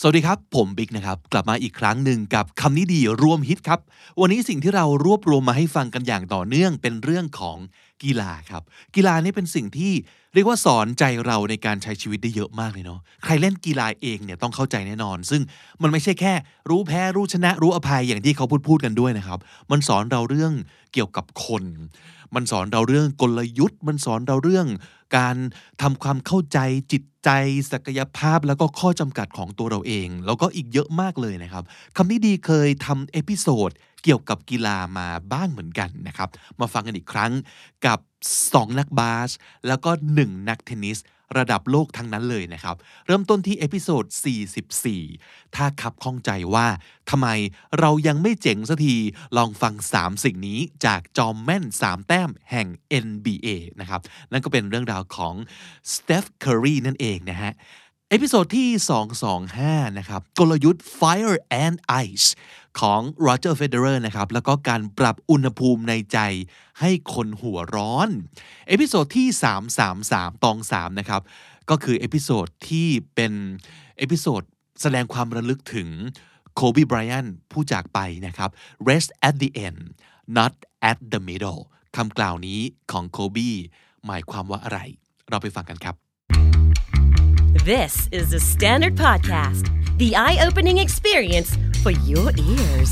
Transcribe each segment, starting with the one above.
สวัสดีครับ ผมบิ๊กนะครับ กลับมาอีกครั้งหนึ่งกับคำนี้ดีรวมฮิตครับ วันนี้สิ่งที่เรารวบรวมมาให้ฟังกันอย่างต่อเนื่องเป็นเรื่องของกีฬาครับ กีฬานี่เป็นสิ่งที่เรียกว่าสอนใจเราในการใช้ชีวิตได้เยอะมากเลยเนาะใครเล่นกีฬาเองเนี่ยต้องเข้าใจแน่นอน ซึ่งมันไม่ใช่แค่ รู้แพ้รู้ชนะรู้อภัยอย่างที่เขาพูดพูดกันด้วยนะครับ มันสอนเราเรื่องเกี่ยวกับคน มันสอนเราเรื่องกลยุทธ์ มันสอนเราเรื่อง การทำความเข้าใจจิตใจศักยภาพแล้วก็ข้อจำกัดของตัวเราเอง แล้วก็อีกเยอะมากเลยนะครับคำนี้ดีเคยทำ episode เกี่ยวกับกีฬามาบ้างเหมือนกันนะครับ มาฟังกันอีกครั้งกับ 2 นักบาสแล้วก็ 1 นักเทนนิส ระดับโลกทั้งนั้นเลยนะครับ เริ่มต้นที่ episode 44 ถ้าคับข้องใจว่าทำไมเรายังไม่เจ๋งสักที ลองฟัง 3 สิ่งนี้จากจอมแม่น 3 แต้มแห่ง NBA นะครับ นั่นก็เป็นเรื่องราวของ Steph Curry นั่นเองนะฮะ episode ที่ 225 นะครับ กลยุทธ์ Fire and Ice ของ Roger Federer นะครับ แล้วก็การปรับอุณหภูมิในใจให้คนหัวร้อน episode ที่ 333 ตอง 3 นะครับ ก็คือ episode ที่เป็น episode แสดงความระลึกถึงโคบีไบรอันผู้จากไปนะครับ rest at the end not at the middle คำกล่าวนี้ของโคบีหมายความว่าอะไร เราไปฟังกันครับ This is the Standard Podcast, the eye opening experience for your ears.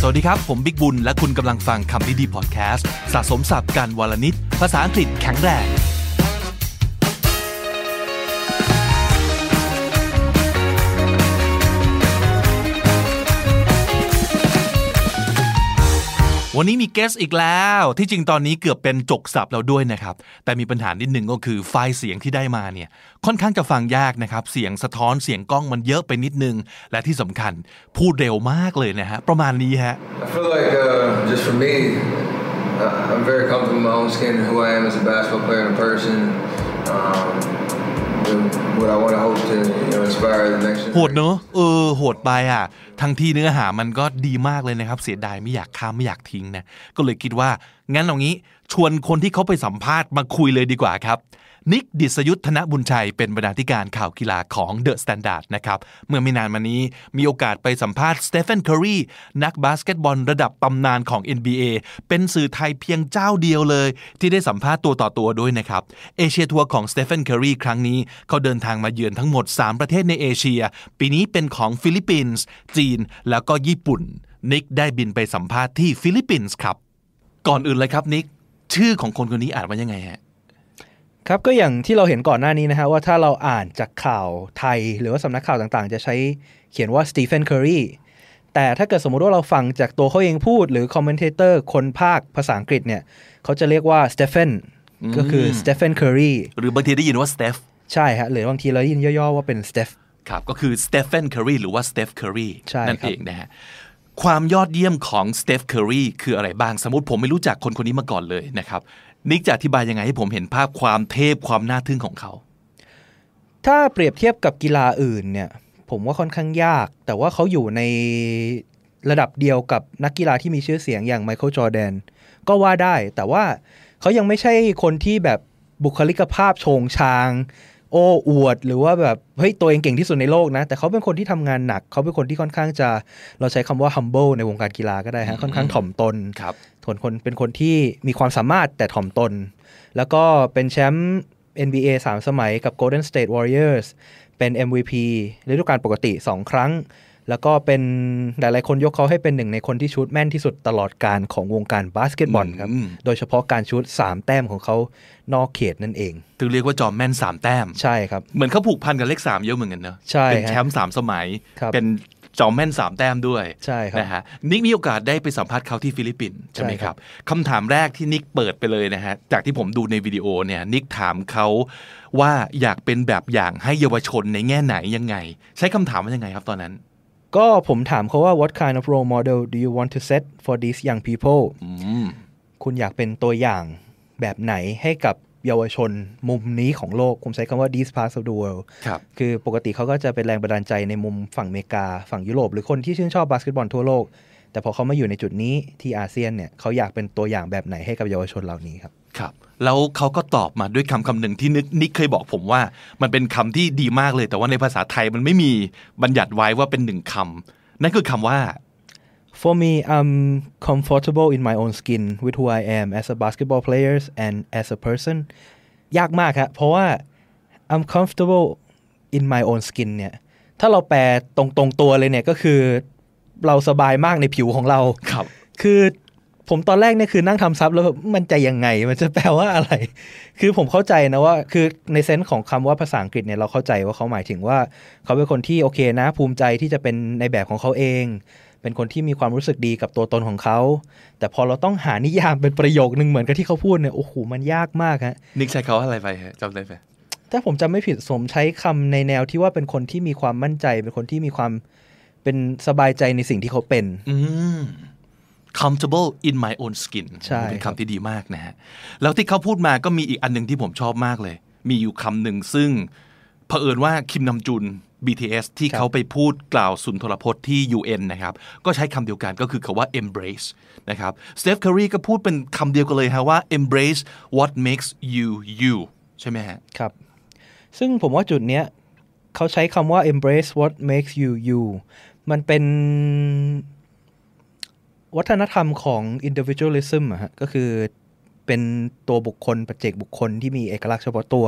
สวัสดีครับ ผมบิ๊กบุญ และคุณกำลังฟังคำนี้ดีพอดแคสต์ สะสมศัพท์กันวลนิด ภาษาอังกฤษแข็งแรง วันนี้มีเกสอีกแล้ว ที่จริงตอนนี้เกือบเป็นจกสับเราด้วยนะครับ แต่มีปัญหานิดหนึ่งก็คือไฟล์เสียงที่ได้มาเนี่ยค่อนข้างจะฟังยากนะครับ เสียงสะท้อนเสียงกล้องมันเยอะไปนิดนึง และที่สำคัญพูดเร็วมากเลยนะฮะ ประมาณนี้ฮะ I feel like uh, just for me, uh, I'm very comfortable in my own skin who I am as a basketball player and a person. Um, โหดเนอะเออโหดไปอะ ทั้งที่เนื้อหามันก็ดีมากเลยนะครับ เสียดายไม่อยากข้ามไม่อยากทิ้งนะ ก็เลยคิดว่า งั้นเอางี้ชวนคนที่เขาไปสัมภาษณ์มาคุยเลยดีกว่าครับ นิกดิษยุทธนบุญชัยเป็นบรรณาธิการข่าวกีฬาของ THE STANDARD นะครับ เมื่อไม่นานมานี้มีโอกาสไปสัมภาษณ์สเตฟ a นเคอรีนักบาสเกตบอลระดับตำนานของ NBA เป็นสื่อไทยเพียงเจ้าเดียวเลย ที่ได้สัมภาษณ์ตัวต่อตัวด้วยนะครับ Asia Tour ของสเตฟ a นเคอรีครั้งนี้เขาเดินทางมาเยือนทั้งหมด 3 ประเทศในเอเชีย ปีนี้เป็นของฟิลิปปินส์จีน แล้วก็ญี่ปุ่นนิกได้บินไปสัมภาษณ์ที่ฟิลิปปินส์ครับ ก่อนอื่นเลยครับนิกชื่อของคนคนนี้อ่านว่ายังไงฮะ ครับก็อย่างที่เราเห็นก่อนหน้านี้นะฮะว่าถ้าเราอ่านจากข่าวไทย หรือว่าสำนักข่าวต่างๆ จะใช้เขียนว่าสตีเฟนเคอรีแต่ถ้าเกิดสมมุติว่าเราฟังจากตัวเขาเองพูด หรือ commentator คนภาคภาษาอังกฤษเนี่ยเขาจะเรียกว่าสเตฟ a นก็คือสเตฟ a นเคอรีหรือบางทีได้ยินว่าสเตฟใช่ฮะหรือบางทีเราได้ยินย่อๆว่าเป็นสเตฟครับก็คือสเตฟ a นเคอรีหรือว่าสเตฟเคอรีใช่นั่นครับเองนะฮะความยอดเยี่ยมของสเตฟเคอรีคืออะไรบ้างสมมติผมไม่รู้จักคนคนนี้มาก่อนเลยนะครับ นิกจะอธิบายยังไงให้ผมเห็นภาพความเทพความน่าทึ่งของเขา ถ้าเปรียบเทียบกับกีฬาอื่นเนี่ย ผมว่าค่อนข้างยาก แต่ว่าเขาอยู่ในระดับเดียวกับนักกีฬาที่มีชื่อเสียงอย่างไมเคิลจอร์แดนก็ว่าได้ แต่ว่าเขายังไม่ใช่คนที่แบบบุคลิกภาพโฉงชาง โอ้อวด หรือว่าแบบเฮ้ยตัวเองเก่งที่สุดในโลกนะ แต่เขาเป็นคนที่ทำงานหนัก เขาเป็นคนที่ค่อนข้างจะ เราใช้คำว่า humble ในวงการกีฬาก็ได้ฮะค่อนข้างถ่อมตนครับ ส่วนคนเป็นคนที่มีความสามารถแต่ถ่อมตน แล้วก็เป็นแชมป์ NBA 3 สมัยกับ Golden State Warriors เป็น MVP ฤดูกาลปกติ 2 ครั้ง แล้วก็เป็นหลาย ๆ คนยกเขาให้เป็นหนึ่งในคนที่ชู้ตแม่นที่สุดตลอดการของวงการบาสเกตบอลครับอืมโดยเฉพาะการชู้ต 3 แต้มของเขานอกเขตนั่นเอง ถึงเรียกว่าจอมแม่นสามแต้ม ใช่ครับ เหมือนเขาผูกพันกับเลขสามเยอะเหมือนกันเนอะ ใช่ เป็นฮะแชมป์สามสมัยครับเป็น จอมแม่นสามแต้มด้วยใช่ครับนะฮะนิกมีโอกาสได้ไปสัมภาษณ์เขาที่ฟิลิปปินส์ใช่ไหมใช่คครับคำถามแรกที่นิกเปิดไปเลยนะฮะจากที่ผมดูในวิดีโอเนี่ยนิกถามเขาว่าอยากเป็นแบบอย่างให้เยาวชนในแง่ไหนยังไง ใช้คำถามว่ายังไงครับตอนนั้น ก็ผมถามเขาว่า what kind of role model do you want to set for these young people อืมคุณอยากเป็นตัวอย่างแบบไหนให้กับ เยาวชนมุมนี้ของโลก ผมใช้คำว่า these parts of the world ครับ คือปกติเขาก็จะเป็นแรงบันดาลใจในมุมฝั่งอเมริกา ฝั่งยุโรป หรือคนที่ชื่นชอบบาสเกตบอลทั่วโลก แต่พอเขามาอยู่ในจุดนี้ที่อาเซียนเนี่ยเขาอยากเป็นตัวอย่างแบบไหนให้กับเยาวชนเหล่านี้ครับครับแล้วเขาก็ตอบมาด้วยคำคำหนึ่งที่นึกนิกเคยบอกผมว่า มันเป็นคำที่ดีมากเลย แต่ว่าในภาษาไทยมันไม่มีบัญญัติไว้ว่าเป็นหนึ่งคำนั่นคือคำว่า For me I'm comfortable in my own skin with who I am as a basketball player and as a person ยากมากครับเพราะว่า I'm comfortable in my own skin เนี่ย ถ้าเราแปลตรงตรงๆตัวเลยเนี่ยก็คือ เราสบายมากในผิวของเราครับ คือผมตอนแรกเนี่ยคือนั่งทำซับแล้วแบบมันจะยังไง มันจะแปลว่าอะไร คือผมเข้าใจนะว่า คือในเซนส์ของคำว่าภาษาอังกฤษเนี่ยเราเข้าใจว่าเขาหมายถึงว่า เขาเป็นคนที่โอเคนะ ภูมิใจที่จะเป็นในแบบของเขาเอง เป็นคนที่มีความรู้สึกดีกับตัวตนของเขา แต่พอเราต้องหานิยามเป็นประโยคนึงเหมือนกับที่เขาพูดเนี่ยโอ้โหมันยากมากฮะนิกใช้เขาอะไรไปฮะจำได้ไหมถ้าผมจำไม่ผิดสมใช้คำในแนวที่ว่าเป็นคนที่มีความมั่นใจ เป็นคนที่มีความเป็นสบายใจในสิ่งที่เขาเป็น อืม comfortable in my own skin ใช่เป็นครับคำที่ดีมากนะฮะ แล้วที่เขาพูดมาก็มีอีกอันหนึ่งที่ผมชอบมากเลย มีอยู่คำหนึ่งซึ่งเผอิญว่าคิมนำจุน BTS ที่เขาไปพูดกล่าวสุนทรพจน์ที่ UN นะครับ ก็ใช้คำเดียวกันก็คือคาว่า embrace นะครับสเตฟคารีก็พูดเป็นคำเดียวกันเลยฮะว่า embrace what makes you you ใช่ไหมฮะ ครับ ซึ่งผมว่าจุดเนี้ยเขาใช้คำว่า embrace what makes you you มันเป็นวัฒนธรรมของ individualism อะฮะ ก็คือเป็นตัวบุคคลปัจเจกบุคคลที่มีเอกลักษณ์เฉพาะตัว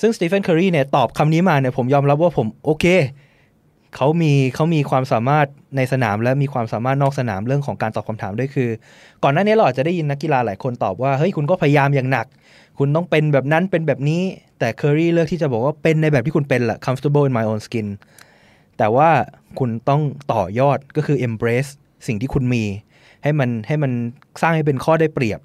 ซึ่งสตีเฟนเคอรีเนี่ยตอบคำนี้มาเนี่ยผมยอมรับว่าผมโอเคเขามีเขามีความสามารถในสนามและมีความสามารถนอกสนามเรื่องของการตอบคำถามด้วยคือ ก่อนหน้านี้เราอาจจะได้ยินนักกีฬาหลายคนตอบว่าเฮ้ยคุณก็พยายามอย่างหนัก คุณต้องเป็นแบบนั้นเป็นแบบนี้ แต่เคอรี่เลือกที่จะบอกว่าเป็นในแบบที่คุณเป็นแหละ comfortable in my own skin แต่ว่าคุณต้องต่อยอดก็คือ embrace สิ่งที่คุณมี ให้มันให้มันสร้างให้เป็นข้อได้เปรียบ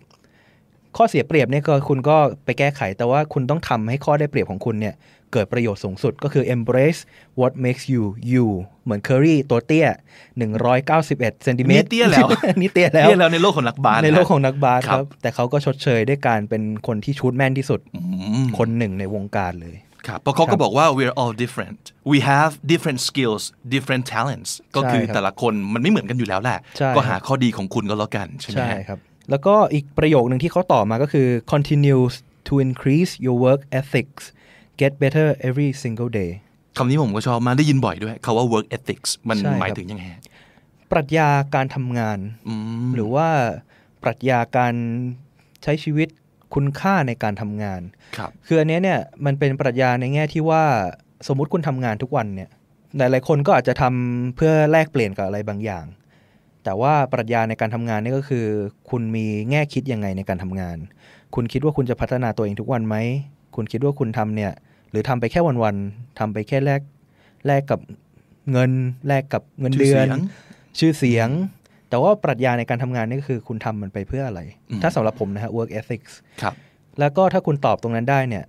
ข้อเสียเปรียบเนี่ยก็คุณก็ไปแก้ไข แต่ว่าคุณต้องทำให้ข้อได้เปรียบของคุณเนี่ยเกิดประโยชน์สูงสุดก็คือ embrace what makes you you เหมือนเคอรี่ตัวเตี้ย 191เซนติเมตรนี่เตี้ยแล้ว นี่เตี้ยแล้วเรียกแล้วในโลกของนักบาสในโลกของนักบาสคครัรับบแต่เขาก็ชดเชยด้วยการเป็นคนที่ชูดแม่นที่สุดอืมคนหนึ่งในวงการเลยครับเพราะเขาก็บอกว่า we're all different we have different skills different talents ก็คือครับแต่ละคนมันไม่เหมือนกันอยู่แล้วแหละใช่ก็ครับหาข้อดีของคุณก็แล้วกันใช่ไหมใช่ฮะครับ แล้วก็อีกประโยคหนึ่งที่เขาต่อมาก็คือ continues to increase your work ethics get better every single day คำนี้ผมก็ชอบมากได้ยินบ่อยด้วยคาว่า work ethics มันใช่ครับหมายถึงยังไงฮะปรัชญาการทำงานอืมหรือว่าปรัชญาการใช้ชีวิตคุณค่าในการทำงานครับคืออันเนี้ยเนี่ยมันเป็นปรัชญาในแง่ที่ว่าสมมุติคุณทำงานทุกวันเนี่ยหลายๆคนก็อาจจะทำเพื่อแลกเปลี่ยนกับอะไรบางอย่าง แต่ว่าปรัชญาในการทำงานนี่ก็คือ คุณมีแง่คิดยังไงในการทำงาน คุณคิดว่าคุณจะพัฒนาตัวเองทุกวันไหม คุณคิดว่าคุณทำเนี่ย หรือทำไปแค่วันๆทำไปแค่แลกแลกกับเงินแลกกับเงินเดือน ชื่อเสียง แต่ว่าปรัชญาในการทำงานนี่ก็คือ คุณทำมันไปเพื่ออะไรอืมถ้าสำหรับผมนะฮะ work ethics ครับแล้วก็ถ้าคุณตอบตรงนั้นได้เนี่ย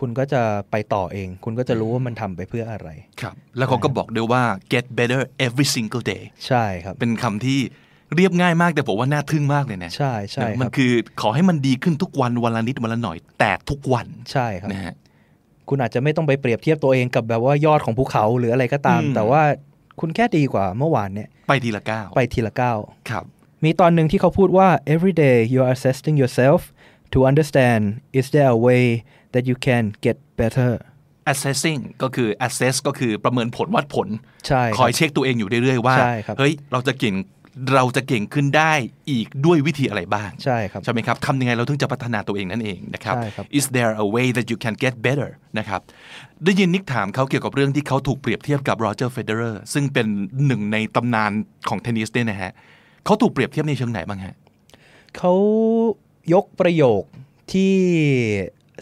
คุณก็จะไปต่อเอง คุณก็จะรู้ว่ามันทำไปเพื่ออะไรครับ แล้วเขาก็บอกด้วยว่า get better every single day ใช่ครับ เป็นคำที่เรียบง่ายมากแต่ผมว่าน่าทึ่งมากเลยนะใช่ใช่คมัรันบคือขอให้มันดีขึ้นทุกวันวันละนิดวันละหน่อย แต่ทุกวันใช่ครับนะฮะคุณอาจจะไม่ต้องไปเปรียบเทียบตัวเองกับแบบว่ายอดของภูเขาหรืออะไรก็ตามอืมแต่ว่าคุณแค่ดีกว่าเมื่อวานเนี่ย ไปทีละก้าวไปทีละก้าวครับ มีตอนหนึ่งที่เขาพูดว่า every day you are assessing yourself to understand is there a way that you can get better assessing ก็คือ assess ก็คือประเมินผลวัดผลใช่ครับคอยเช็คตัวเองอยู่เรื่อยๆว่าใช่ครับเฮ้ยเราจะเก่งเราจะเก่งขึ้นได้อีกด้วยวิธีอะไรบ้างใช่ครับใช่ไหมครับทำยังไงเราถึงจะพัฒนาตัวเองนั่นเองนะครับใช่ครับ Is there a way that you can get better นะครับได้ยินนิกถามเขาเกี่ยวกับเรื่องที่เขาถูกเปรียบเทียบกับโรเจอร์เฟเดอเรอร์ซึ่งเป็นหนึ่งในตำนานของเทนนิสเนี่ยนะฮะเขาถูกเปรียบเทียบในเชิงไหนบ้างฮะเขายกประโยคที่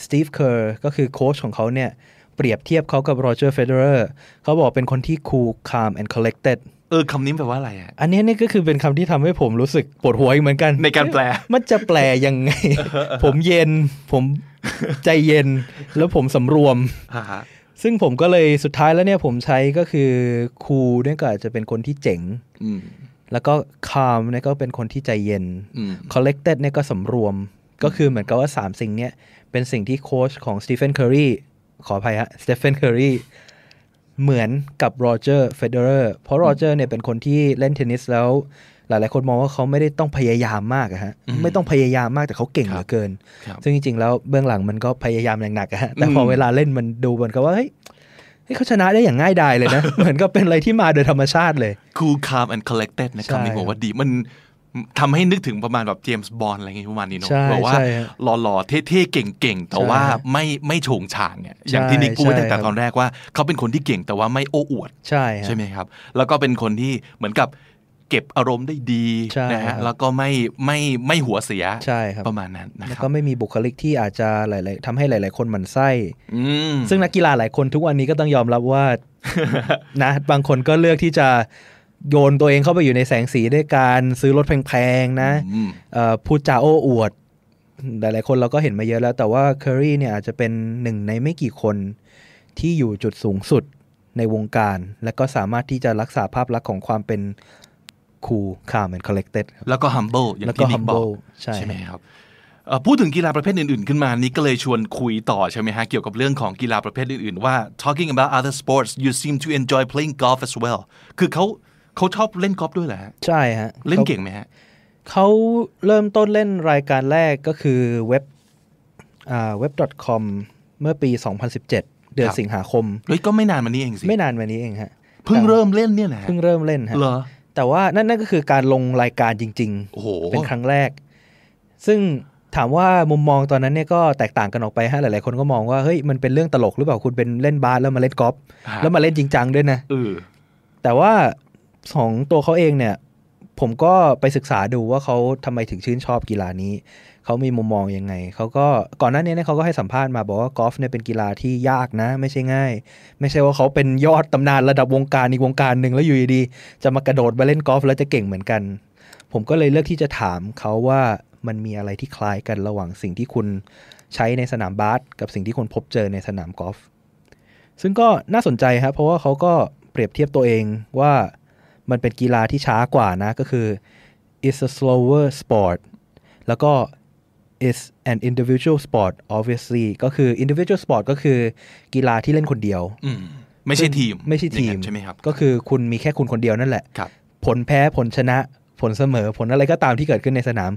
สตีฟเคอร์ก็คือโค้ชของเขาเนี่ย เปรียบเทียบเขากับโรเจอร์เฟเดอเรอร์เขาบอกเป็นคนที่ cool calm and collected เออคำนี้แปลว่าอะไรฮะอันนี้นี่ก็คือเป็นคำที่ทำให้ผมรู้สึกปวดหัวอีกเหมือนกัน ในการแปล มันจะแปลยังไง ผมเย็น ผมใจเย็น แล้วผมสำรวมฮ่าฮะซึ่งผมก็เลยสุดท้ายแล้วเนี่ยผมใช้ก็คือคูลเนี่ยก็อาจจะเป็นคนที่เจ๋งอืมแล้วก็ calm เนี่ยก็เป็นคนที่ใจเย็นอืม collected เนี่ยก็สำรวม ก็คือเหมือนกับว่า3สิ่งเนี้ย เป็นสิ่งที่โค้ชของสตีเฟนเคอรีขออภัยฮะสตีเฟนเคอรีเหมือนกับโรเจอร์เฟเดอเรอร์เพราะโรเจอร์เนี่ยเป็นคนที่เล่นเทนนิสแล้ว หลาย ๆ คนมองว่าเขาไม่ได้ต้องพยายามมากอะฮะอืมไม่ต้องพยายามมากแต่เขาเก่งครับเหลือเกินครับซึ่งจริง ๆ แล้วเบื้องหลังมันก็พยายามอย่างหนักอะฮะแต่พออืมเวลาเล่นมันดูเหมือนกับว่าเฮ้ยเฮ้ยเขาชนะได้อย่างง่ายดายเลยนะ เหมือนกับเป็นอะไรที่มาโดยธรรมชาติเลย cool calm and collected นะใช่คำนี้ผมว่าดีมัน ทำให้นึกถึงประมาณแบบเจมส์บอนด์อะไรเงี้ยประมาณนี้เนาะใช่แบบว่าใช่ฮะหล่อๆเท่ๆเก่งๆแต่ใช่ว่าไม่ไม่โฉงฉางเนี่ยอย่างที่นิกพูดไว้ใช่ตั้งแต่ครับตอนแรกว่าเขาเป็นคนที่เก่งแต่ว่าไม่โอ้อวดใช่ฮะใช่ไหมครับ แล้วก็เป็นคนที่เหมือนกับเก็บอารมณ์ได้ดีใช่นะครัฮะบแล้วก็ไม่ไม่ไม่หัวเสียใช่ครับประมาณนั้นนะแล้วครัก็บไม่มีบุคลิกที่อาจจะหลายๆทำให้หลาย ๆ คนหมั่นไส้อืมซึ่งนักกีฬาหลายคนทุกวันนี้ก็ต้องยอมรับว่านะบางคนก็เลือกที่จะ โยนตัวเองเข้าไปอยู่ในแสงสีด้วยการซื้อรถแพงๆนะอืมเอ่อพูดจาโอ้อวด หลายๆคนเราก็เห็นมาเยอะแล้ว แต่ว่าเคอรี่เนี่ยอาจจะเป็นหนึ่งในไม่กี่คนที่อยู่จุดสูงสุดในวงการ และก็สามารถที่จะรักษาภาพลักษณ์ของความเป็น cool calm and collected ครับแล้วก็ humble อย่างแล้วก็ที่นิกบอก humble ใช่ไหมครับเอ่อพูดถึงกีฬาประเภทอื่นๆ ขึ้นมานี่ก็เลยชวนคุยต่อใช่ไหมฮะ เกี่ยวกับเรื่องของกีฬาประเภทอื่นๆ ว่า talking about other sports you seem to enjoy playing golf as well คือเขา เขาชอบเล่นกอล์ฟด้วยเหรอฮะใช่ฮะเล่นขาเก่งไหมฮะเขาเริ่มต้นเล่นรายการแรกก็คือเว็บอ่าเว็บ .com เมื่อปี 2017 เดือนครับสิงหาคมเฮ้ยก็ไม่นานมานี้เองสิไม่นานมานี้เองฮะเพิ่งแต่เริ่มเล่นเนี่ยนะฮะเพิ่งเริ่มเล่นฮะเหรอแต่ว่านั่นนั่นก็คือการลงรายการจริงโอ้โหๆเป็นครั้งแรก ซึ่งถามว่ามุมมองตอนนั้นเนี่ยก็แตกต่างกันออกไปฮะหลายๆคนก็มองว่าเฮ้ยมันเป็นเรื่องตลกหรือเปล่าคุณเป็นเล่นบาสแล้วมาเล่นกอล์ฟฮะแล้วมาเล่นจริงจังด้วยนะเออแต่ว่า ของตัวเขาเองเนี่ย ผมก็ไปศึกษาดูว่าเขาทำไมถึงชื่นชอบกีฬานี้ เขามีมุมมองยังไง เขาก็ก่อนหน้านี้เนี่ยเขาก็ให้สัมภาษณ์มาบอกว่ากอล์ฟเนี่ยเป็นกีฬาที่ยากนะ ไม่ใช่ง่าย ไม่ใช่ว่าเขาเป็นยอดตำนานระดับวงการอีกวงการหนึ่งแล้วอยู่ดีๆจะมากระโดดมาเล่นกอล์ฟแล้วจะเก่งเหมือนกัน ผมก็เลยเลือกที่จะถามเขาว่ามันมีอะไรที่คล้ายกันระหว่างสิ่งที่คุณใช้ในสนามบาสกับสิ่งที่คุณพบเจอในสนามกอล์ฟซึ่งก็น่าสนใจครับเพราะว่าเขาก็เปรียบเทียบตัวเองว่า มันเป็นกีฬาที่ช้ากว่านะก็คือ it's a slower sport แล้วก็ is an individual sport obviously ก็คือ individual sport ก็คือกีฬาที่เล่นคนเดียวอืมไม่ใช่ทีม ไม่ใช่ทีอย่ามงนั้นใช่ไหมครับ ก็คือคุณมีแค่คุณคนเดียวนั่นแหละครับผลแพ้ผลชนะผลเสมอผลอะไรก็ตามที่เกิดขึ้นในสนาม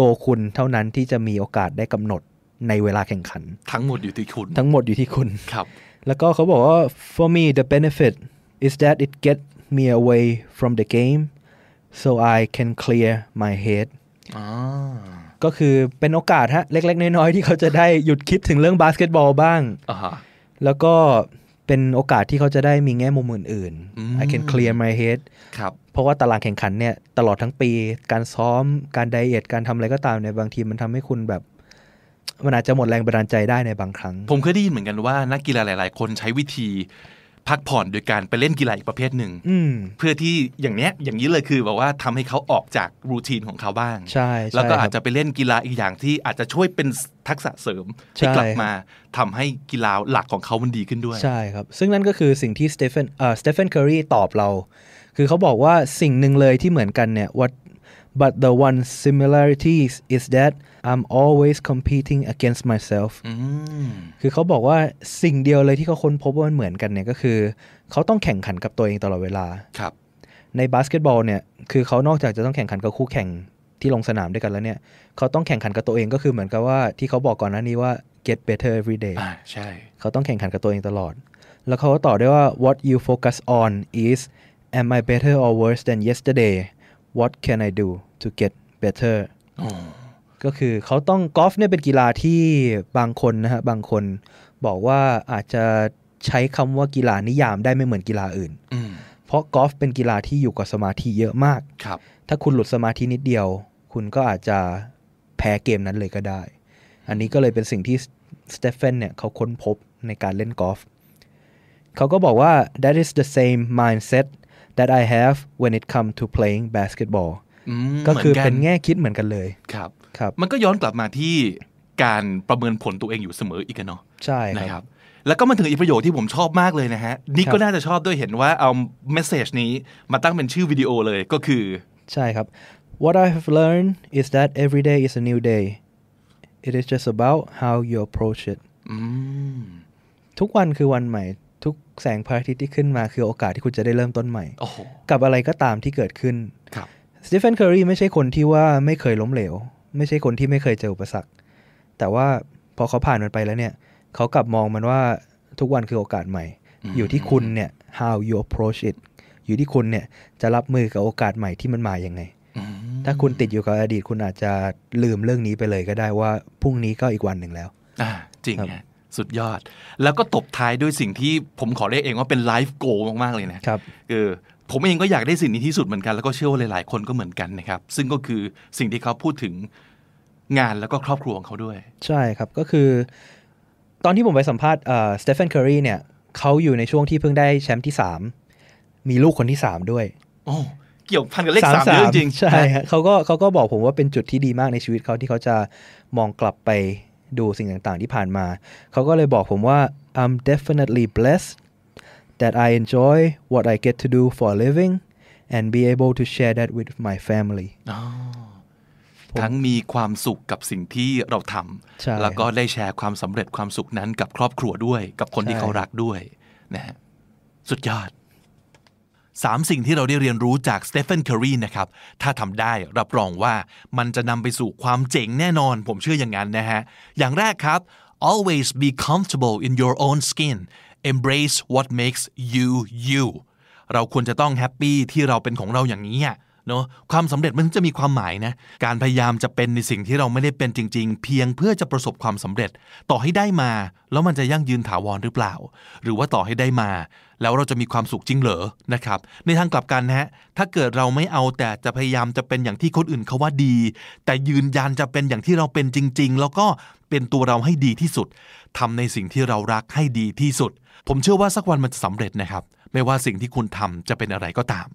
ตัวคุณเท่านั้นที่จะมีโอกาสได้กำหนดในเวลาแข่งขัน ทั้งหมดอยู่ที่คุณ ทั้งหมดอยู่ที่คุณ ครับ แล้วก็เขาบอกว่า for me the benefit is that it get me away from the game so I can clear my head อ่าก็คือเป็นโอกาสฮะ เล็ก ๆ น้อย ๆ ที่เขาจะได้หยุดคิดถึงเรื่องบาสเกตบอลบ้างอ่าฮะแล้วก็เป็นโอกาสที่เขาจะได้มีแง่มุมอื่นอืมๆ I can clear my head ครับเพราะว่าตารางแข่งขันเนี่ย ตลอดทั้งปี การซ้อมการไดเอทการทำอะไรก็ตามเนี่ย บางทีมันทำให้คุณแบบมันอาจจะหมดแรงบันดาลใจได้ในบางครั้ง ผมเคยได้ยินเหมือนกันว่านักกีฬาหลาย ๆ คนใช้วิธี พักผ่อนโดยการไปเล่นกีฬาอีกประเภทหนึ่งอืมเพื่อที่อย่างเนี้ยอย่างนี้เลยคือแบบว่าทำให้เขาออกจากรูทีนของเขาบ้างใช่ใช่แล้วก็อาจคจะรับไปเล่นกีฬาอีกอย่างที่อาจจะช่วยเป็นทักษะเสริมที่ใช่กลับมาทำให้กีฬาหลักของเขามันดีขึ้นด้วยใช่ครับ ซึ่งนั่นก็คือสิ่งที่สเตฟ a นเอ่อสเตฟ a นเคอรีตอบเรา คือเขาบอกว่าสิ่งหนึ่งเลยที่เหมือนกันเนี่ย what but the one similarities is that I'm always competing against myself อืมคือเขาบอกว่าสิ่งเดียวเลยที่เขาค้นพบว่ามันเหมือนกันเนี่ยก็คือ เขาต้องแข่งขันกับตัวเองตลอดเวลา ครับ ในบาสเกตบอลเนี่ย คือเขานอกจากจะต้องแข่งขันกับคู่แข่งที่ลงสนามด้วยกันแล้วเนี่ย เขาต้องแข่งขันกับตัวเองก็คือเหมือนกับว่าที่เขาบอกก่อนหน้านี้ว่า get better every day อ่าใช่ เขาต้องแข่งขันกับตัวเองตลอด แล้วเขาก็ต่อด้วยว่า what you focus on is am I better or worse than yesterday what can I do to get better อ๋อก็คือเขาต้องกอล์ฟเนี่ยเป็นกีฬาที่บางคนนะฮะ บางคนบอกว่าอาจจะใช้คำว่ากีฬานิยามได้ไม่เหมือนกีฬาอื่นอืมเพราะกอล์ฟเป็นกีฬาที่อยู่กับสมาธิเยอะมากครับ ถ้าคุณหลุดสมาธินิดเดียว คุณก็อาจจะแพ้เกมนั้นเลยก็ได้ อันนี้ก็เลยเป็นสิ่งที่สเตฟเฟนเนี่ยเขาค้นพบในการเล่นกอล์ฟเขาก็บอกว่า that is the same mindset that I have when it come to playing basketball อืมก็คือหมืเป็นแง่คิดเหมือนกันเลยครับครับมันก็ย้อนกลับมาที่การประเมินผลตัวเองอยู่เสมออีกกันเนาะใช่นะคครัรับบแล้วก็มาถึงอีกประโยคที่ผมชอบมากเลยนะฮะนิกครับก็น่าจะชอบด้วยเห็นว่าเอาmessage นี้มาตั้งเป็นชื่อวิดีโอเลยก็คือ ใช่ครับ what I have learned is that every day is a new day it is just about how you approach it อืมทุกวันคือวันใหม่ ทุกแสงพระอาทิตย์ที่ขึ้นมาคือโอกาสที่คุณจะได้เริ่มต้นใหม่โอ้โหกับอะไรก็ตามที่เกิดขึ้นครับสตีเฟนเคอรีไม่ใช่คนที่ว่าไม่เคยล้มเหลว ไม่ใช่คนที่ไม่เคยเจออุปสรรค แต่ว่าพอเขาผ่านมันไปแล้วเนี่ย เขากลับมองมันว่าทุกวันคือโอกาสใหม่ อยู่ที่คุณเนี่ย how you approach it อยู่ที่คุณเนี่ยจะรับมือกับโอกาสใหม่ที่มันมาอย่างไง ถ้าคุณติดอยู่กับอดีตคุณอาจจะลืมเรื่องนี้ไปเลยก็ได้ว่าพรุ่งนี้ก็อีกวันหนึ่งแล้วอ่าจริงครับฮะ สุดยอด แล้วก็ตบท้ายด้วยสิ่งที่ผมขอเรียกเองว่าเป็นไลฟ์โกมาก ๆ เลยนะครับคือผมเองก็อยากได้สิ่งนี้ที่สุดเหมือนกัน แล้วก็เชื่อว่าหลาย ๆ คนก็เหมือนกันนะครับ ซึ่งก็คือสิ่งที่เขาพูดถึงงานแล้วก็ครอบครัวของเขาด้วย ใช่ครับก็คือ ตอนที่ผมไปสัมภาษณ์สเตฟานเคอรีเนี่ยเขาอยู่ในช่วงที่เพิ่งได้แชมป์ที่ 3 มีลูกคนที่ 3 ด้วย โอ้เกี่ยวพันกับเลขสามเยอะจริงๆใช่ฮะเขาก็เขาก็บอกผมว่าเป็นจุดที่ดีมากในชีวิตเขาที่เขาจะมองกลับไป ดูสิ่งต่างๆที่ผ่านมา เขาก็เลยบอกผมว่า I'm definitely blessed that I enjoy what I get to do for a living and be able to share that with my family อ๋อทั้งมีความสุขกับสิ่งที่เราทใช่ำแล้วก็ได้แชร์ความสำเร็จความสุขนั้นกับครอบครัวด้วย กับคนที่ใช่เขารักด้วยนะฮะสุดยอด สามสิ่งที่เราได้เรียนรู้จากสเตฟานเคอรีนะครับ ถ้าทำได้รับรองว่ามันจะนำไปสู่ความเจ๋งแน่นอน ผมเชื่ออย่างนั้นนะฮะ อย่างแรกครับ always be comfortable in your own skin embrace what makes you you เราควรจะต้องแฮปปี้ที่เราเป็นของเราอย่างนี้ เนาะความสำเร็จมันจะมีความหมายนะการพยายามจะเป็นในสิ่งที่เราไม่ได้เป็นจริง ๆ เพียงเพื่อจะประสบความสำเร็จ ต่อให้ได้มา แล้วมันจะยั่งยืนถาวรหรือเปล่า หรือว่าต่อให้ได้มา แล้วเราจะมีความสุขจริงเหรอนะครับ ในทางกลับกันนะฮะถ้าเกิดเราไม่เอาแต่จะพยายามจะเป็นอย่างที่คนอื่นเขาว่าดี แต่ยืนยันจะเป็นอย่างที่เราเป็นจริง ๆ แล้วก็เป็นตัวเราให้ดีที่สุดทำในสิ่งที่เรารักให้ดีที่สุด ผมเชื่อว่าสักวันมันจะสำเร็จนะครับ ไม่ว่าสิ่งที่คุณทำจะเป็นอะไรก็ตาม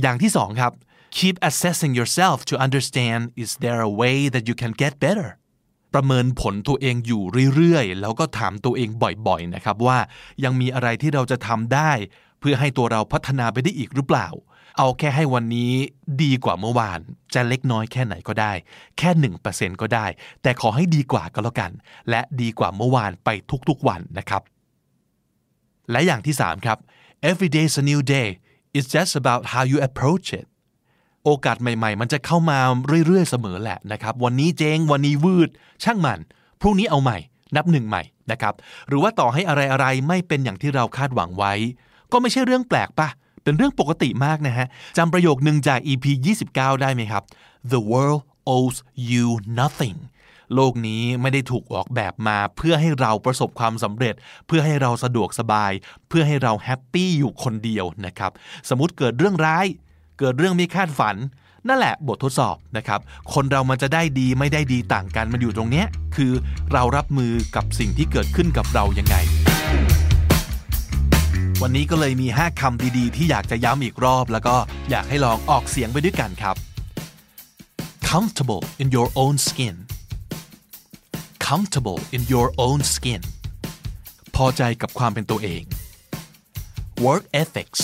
อย่างที่สองครับ keep assessing yourself to understand is there a way that you can get better ประเมินผลตัวเองอยู่เรื่อยๆ แล้วก็ถามตัวเองบ่อยๆนะครับว่ายังมีอะไรที่เราจะทำได้ เพื่อให้ตัวเราพัฒนาไปได้อีกหรือเปล่า เอาแค่ให้วันนี้ดีกว่าเมื่อวาน จะเล็กน้อยแค่ไหนก็ได้ แค่หนึ่งเปอร์เซ็นก็ได้ แต่ขอให้ดีกว่าก็แล้วกัน และดีกว่าเมื่อวานไปทุกๆวันนะครับ และอย่างที่ 3 ครับ every day is a new day it's just about how you approach it โอกาสใหม่ๆ มันจะเข้ามาเรื่อยๆ เสมอแหละนะครับ วันนี้เจงวันนี้วืด ช่างมัน พรุ่งนี้เอาใหม่ นับหนึ่งใหม่นะครับ หรือว่าต่อให้อะไรๆ ไม่เป็นอย่างที่เราคาดหวังไว้ ก็ไม่ใช่เรื่องแปลกปะเป็นเรื่องปกติมากนะฮะจำประโยคหนึ่งจาก EP 29 ได้ไหมครับ The world owes you nothing โลกนี้ไม่ได้ถูกออกแบบมา เพื่อให้เราประสบความสำเร็จ เพื่อให้เราสะดวกสบาย เพื่อให้เราแฮปปี้อยู่คนเดียวนะครับ สมมติเกิดเรื่องร้าย เกิดเรื่องไม่คาดฝัน นั่นแหละบททดสอบนะครับ คนเรามันจะได้ดีไม่ได้ดีต่างกันมันอยู่ตรงเนี้ยคือเรารับมือกับสิ่งที่เกิดขึ้นกับเรายังไงวันนี้ก็เลยมี 5คำดีๆ ที่อยากจะย้ำอีกรอบ แล้วก็อยากให้ลองออกเสียงไปด้วยกันครับ comfortable in your own skin comfortable in your own skin พอใจกับความเป็นตัวเอง work ethics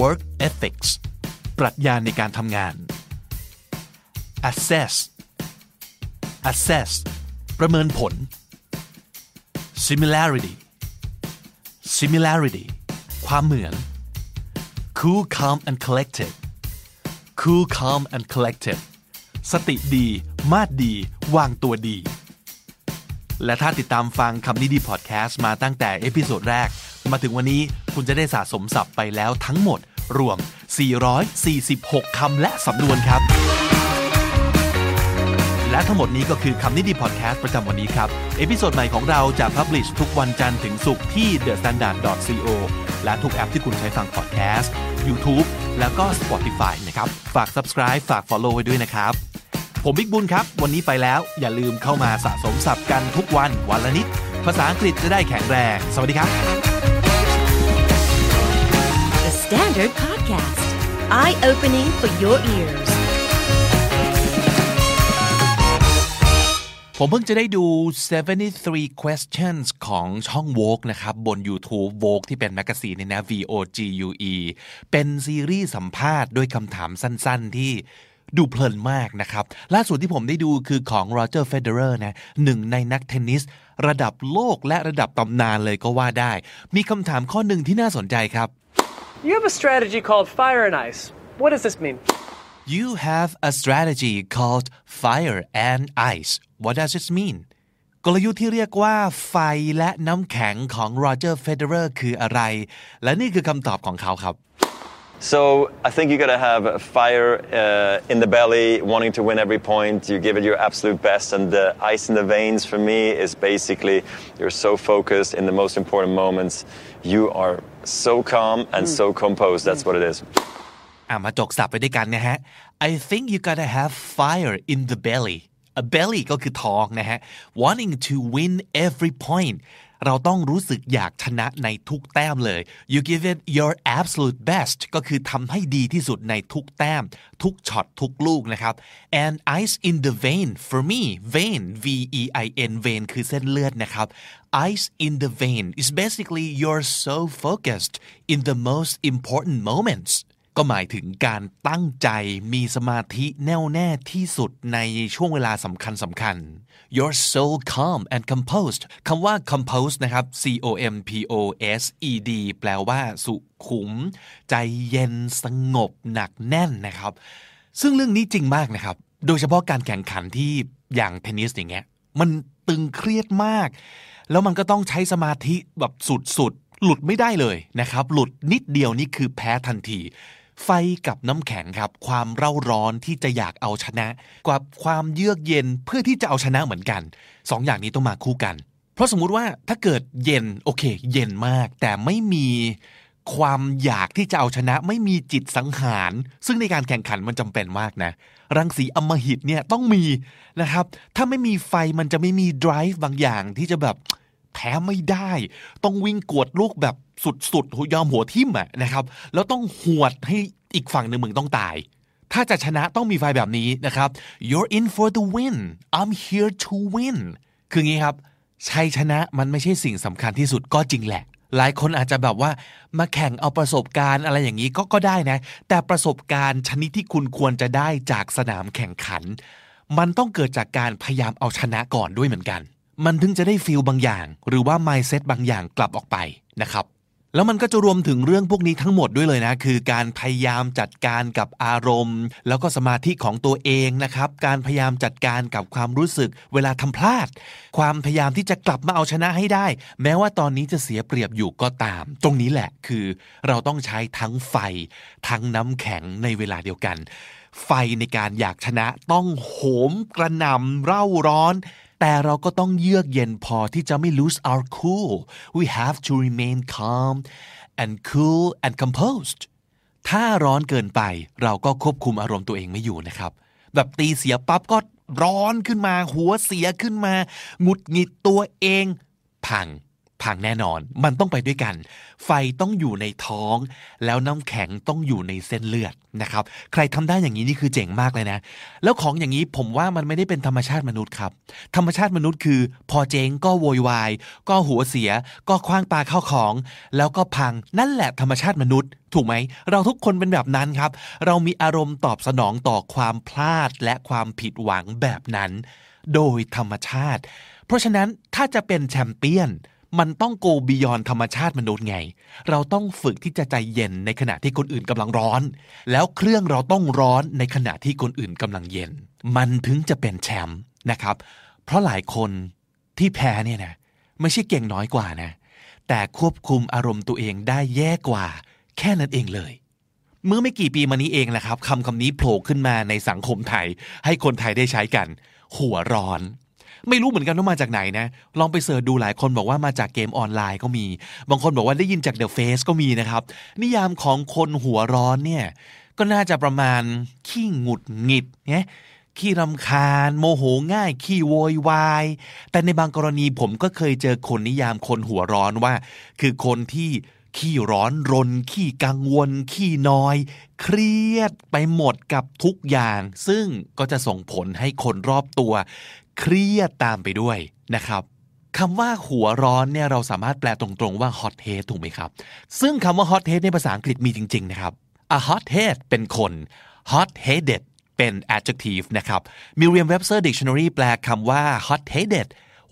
work ethics ปรัชญาในการทำงาน assess assess ประเมินผล similarity similarity ความเหมือน cool calm and collected cool calm and collected สติดี มาดดี วางตัวดี และถ้าติดตามฟังคำนี้ดีพอดแคสต์มาตั้งแต่ episode แรก มาถึงวันนี้คุณจะได้สะสมศัพท์ไปแล้วทั้งหมด รวม 446 คำและสำนวนครับ และทั้งหมดนี้ก็คือคำนี้ดีพอดแคสต์ประจำวันนี้ครับ episode ใหม่ของเราจะ publish ทุกวันจันทร์ถึงศุกร์ที่ thestandard.co และทุกแอปที่คุณใช้ฟังพอดแคสต์ YouTube แล้วก็ Spotify นะครับ ฝาก subscribe ฝาก follow ไว้ด้วยนะครับ ผมบิ๊กบุญครับ วันนี้ไปแล้ว อย่าลืมเข้ามาสะสมศัพท์กันทุกวันวันละนิด ภาษาอังกฤษจะได้แข็งแรง สวัสดีครับ The Standard Podcast, eye opening for your ears. ผมเพิ่งจะได้ดู 73 questions ของช่อง Vogue นะครับ บน YouTube Vogue ที่เป็นแมกกาซีนเนี่ยนะ V O G U E เป็นซีรีส์สัมภาษณ์ด้วยคำถามสั้นๆ ที่ ดูเพลินมากนะครับ ล่าสุดที่ผมได้ดูคือของ Roger Federer นะหนึ่งในนักเทนนิส ระดับโลกและระดับตำนานเลยก็ว่าได้ มีคำถามข้อหนึ่งที่น่าสนใจครับ You have a strategy called fire and ice. What does this mean? You have a strategy called fire and ice What does this mean กลยุทธ์ที่เรียกว่าไฟและน้ำแข็งของโรเจอร์เฟเดอร์คืออะไร และนี่คือคำตอบของเขาครับ So I think you got to have a fire uh, in the belly, wanting to win every point. You give it your absolute best, and the ice in the veins for me is basically you're so focused in the most important moments. You are so calm and so composed. That's what it is. อ่ะมาจกสับไปด้วยกันนะฮะ I think you gotta have fire in the belly a belly ก็คือท้องนะฮะ wanting to win every point เราต้องรู้สึกอยากชนะในทุกแต้มเลย you give it your absolute best ก็คือทำให้ดีที่สุดในทุกแต้ม ทุกช็อตทุกลูกนะครับ and ice in the vein for me vein V E I N vein คือเส้นเลือดนะครับ ice in the vein is basically you're so focused in the most important moments ก็หมายถึงการตั้งใจมีสมาธิแน่วแน่ที่สุดในช่วงเวลาสำคัญสำคัญ you're so calm and composed คำว่า composed นะครับ c o m p o s e d แปลว่า สุขุม ใจเย็นสงบหนักแน่นนะครับ ซึ่งเรื่องนี้จริงมากนะครับ โดยเฉพาะการแข่งขันที่อย่างเทนนิสอย่างเงี้ย มันตึงเครียดมาก แล้วมันก็ต้องใช้สมาธิแบบสุดๆ หลุดไม่ได้เลยนะครับ หลุดนิดเดียวนี่คือแพ้ทันที ไฟกับน้ำแข็งครับ ความเร่าร้อนที่จะอยากเอาชนะ กับความเยือกเย็นเพื่อที่จะเอาชนะเหมือนกันสองอย่างนี้ต้องมาคู่กัน เพราะสมมุติว่าถ้าเกิดเย็นโอเค เย็นมาก แต่ไม่มีความอยากที่จะเอาชนะไม่มีจิตสังหาร ซึ่งในการแข่งขันมันจำเป็นมากนะ รังสีอมหิตเนี่ยต้องมีนะครับ ถ้าไม่มีไฟมันจะไม่มี drive บางอย่างที่จะแบบแพ้ไม่ได้ ต้องวิ่งกวดลูกแบบ สุดๆยอมหัวทิ่มอะนะครับ แล้วต้องหวดให้อีกฝั่งหนึ่งมึงต้องตาย ถ้าจะชนะต้องมีไฟแบบนี้นะครับ you're in for the win I'm here to win คืองี้ครับชัยชนะมันไม่ใช่สิ่งสำคัญที่สุดก็จริงแหละหลายคนอาจจะแบบว่ามาแข่งเอาประสบการณ์อะไรอย่างนี้ก็ก็ได้นะ แต่ประสบการณ์ชนิดที่คุณควรจะได้จากสนามแข่งขัน มันต้องเกิดจากการพยายามเอาชนะก่อนด้วยเหมือนกัน มันถึงจะได้ฟีลบางอย่าง หรือว่า mindset บางอย่างกลับออกไปนะครับ แล้วมันก็จะรวมถึงเรื่องพวกนี้ทั้งหมดด้วยเลยนะ คือการพยายามจัดการกับอารมณ์ แล้วก็สมาธิของตัวเองนะครับ การพยายามจัดการกับความรู้สึก เวลาทำพลาด ความพยายามที่จะกลับมาเอาชนะให้ได้ แม้ว่าตอนนี้จะเสียเปรียบอยู่ก็ตาม ตรงนี้แหละคือเราต้องใช้ทั้งไฟ ทั้งน้ำแข็งในเวลาเดียวกัน ไฟในการอยากชนะต้องโหมกระหน่ำเร่าร้อน แต่เราก็ต้องเยือกเย็นพอที่จะไม่ lose our cool we have to remain calm and cool and composed ถ้าร้อนเกินไปเราก็ควบคุมอารมณ์ตัวเองไม่อยู่นะครับ แบบตีเสียปั๊บก็ร้อนขึ้นมา หัวเสียขึ้นมา หงุดหงิดตัวเอง พัง พังแน่นอน มันต้องไปด้วยกัน ไฟต้องอยู่ในท้อง แล้วน้ำแข็งต้องอยู่ในเส้นเลือดนะครับ ใครทำได้อย่างนี้นี่คือเจ๋งมากเลยนะ แล้วของอย่างนี้ผมว่ามันไม่ได้เป็นธรรมชาติมนุษย์ครับ ธรรมชาติมนุษย์คือ พอเจ๊งก็โวยวาย ก็หัวเสีย ก็คว้างปลาเข้าของ แล้วก็พัง นั่นแหละธรรมชาติมนุษย์ถูกไหม เราทุกคนเป็นแบบนั้นครับ เรามีอารมณ์ตอบสนองต่อความพลาดและความผิดหวังแบบนั้น โดยธรรมชาติ เพราะฉะนั้นถ้าจะเป็นแชมเปี้ยน มันต้องโกบียอนธรรมชาติมนุษย์ไง เราต้องฝึกที่จะใจเย็นในขณะที่คนอื่นกำลังร้อน แล้วเครื่องเราต้องร้อนในขณะที่คนอื่นกำลังเย็น มันถึงจะเป็นแชมป์นะครับ เพราะหลายคนที่แพ้เนี่ยนะไม่ใช่เก่งน้อยกว่านะ แต่ควบคุมอารมณ์ตัวเองได้แย่กว่า แค่นั้นเองเลยเมื่อไม่กี่ปีมานี้เองนะครับคำคำนี้โผล่ขึ้นมาในสังคมไทย ให้คนไทยได้ใช้กัน หัวร้อน ไม่รู้เหมือนกันว่ามาจากไหนนะ ลองไปเสิร์ชดูหลายคนบอกว่ามาจากเกมออนไลน์ก็มี บางคนบอกว่าได้ยินจาก The Face ก็มีนะครับ นิยามของคนหัวร้อนเนี่ย ก็น่าจะประมาณขี้หงุดหงิดเนี่ยขี้รำคาญ โมโหง่าย ขี้โวยวาย แต่ในบางกรณีผมก็เคยเจอคนนิยามคนหัวร้อนว่า คือคนที่ขี้ร้อนรน ขี้กังวล ขี้นอย เครียดไปหมดกับทุกอย่าง ซึ่งก็จะส่งผลให้คนรอบตัว เครียดตามไปด้วยนะครับคำว่าหัวร้อนเนี่ยเราสามารถแปลตรงๆว่า hot head ถูกไหมครับ ซึ่งคำว่า hot head ในภาษาอังกฤษมีจริง ๆ นะครับ a hot head เป็นคน hot headed เป็น adjective นะครับ Merriam-Webster Dictionary แปลคำว่า hot headed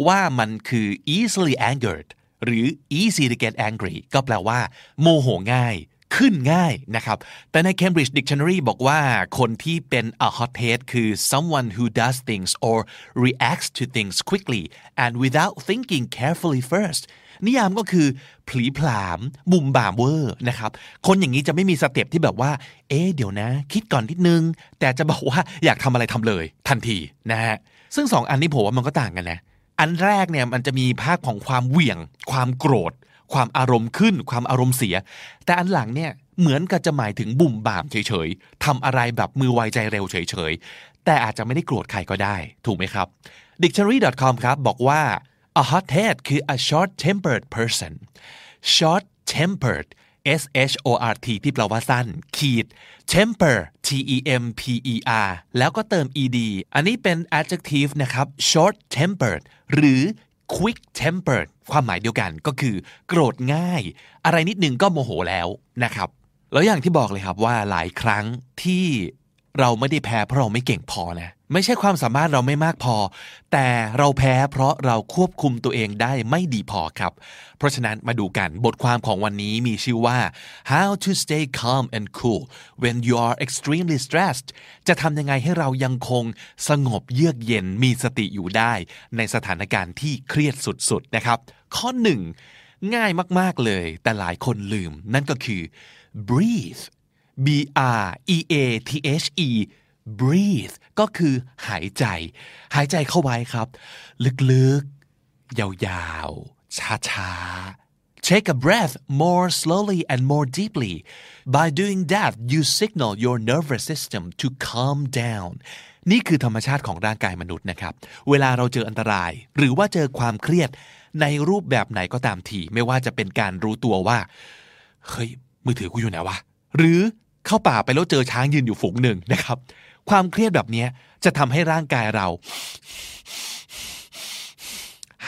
ว่ามันคือ easily angered หรือ easy to get angry ก็แปลว่า โมโหง่าย ขึ้นง่ายนะครับ แต่ใน Cambridge Dictionary บอกว่าคนที่เป็น a hothead คือ someone who does things or reacts to things quickly and without thinking carefully first นิยามก็คือผลีผลามบุ่มบ่ามเวอร์นะครับ คนอย่างนี้จะไม่มี step ที่แบบว่า เอ๊เดี๋ยวนะ คิดก่อนนิดนึง แต่จะบอกว่าอยากทำอะไรทำเลยทันทีนะฮะ ซึ่งสองอันนี้ผมว่ามันก็ต่างกันนะ อันแรกเนี่ยมันจะมีภาคของความเหวี่ยง ความโกรธ ความอารมณ์ขึ้น ความอารมณ์เสีย แต่อันหลังเนี่ยเหมือนกับจะหมายถึงบุ่มบ่ามเฉยๆทำอะไรแบบมือไวใจเร็วเฉยๆ แต่อาจจะไม่ได้โกรธใครก็ได้ ถูกไหมครับ dictionary.com ครับบอกว่า a hothead คือ a short tempered person short tempered S H O R T ที่แปลว่าสั้น ขีด temper T E M P E R แล้วก็เติม ed อันนี้เป็น adjective นะครับ short tempered หรือ quick tempered ความหมายเดียวกันก็คือ โกรธง่าย อะไรนิดนึงก็โมโหแล้วนะครับ แล้วอย่างที่บอกเลยครับว่าหลายครั้งที่เราไม่ได้แพ้เพราะเราไม่เก่งพอนะ ไม่ใช่ความสามารถเราไม่มากพอ แต่เราแพ้เพราะเราควบคุมตัวเองได้ไม่ดีพอครับ เพราะฉะนั้นมาดูกันบทความของวันนี้มีชื่อว่า how to stay calm and cool when you are extremely stressed จะทำยังไงให้เรายังคงสงบเยือกเย็นมีสติอยู่ได้ ในสถานการณ์ที่เครียดสุดๆนะครับ ข้อหนึ่งง่ายมากๆเลย แต่หลายคนลืม นั่นก็คือ breathe B R E A T H E breathe ก็คือหายใจ หายใจเข้าไว้ครับ ลึกๆ ยาวๆ ช้าๆ Take a breath more slowly and more deeply by doing that you signal your nervous system to calm down นี่คือธรรมชาติของร่างกายมนุษย์นะครับ เวลาเราเจออันตราย หรือว่าเจอความเครียดในรูปแบบไหนก็ตามที ไม่ว่าจะเป็นการรู้ตัวว่า เฮ้ย มือถือกูอยู่ไหนวะ หรือเข้าป่าไปแล้วเจอช้างยืนอยู่ฝูงหนึ่งนะครับ ความเครียดแบบนี้จะทำให้ร่างกายเรา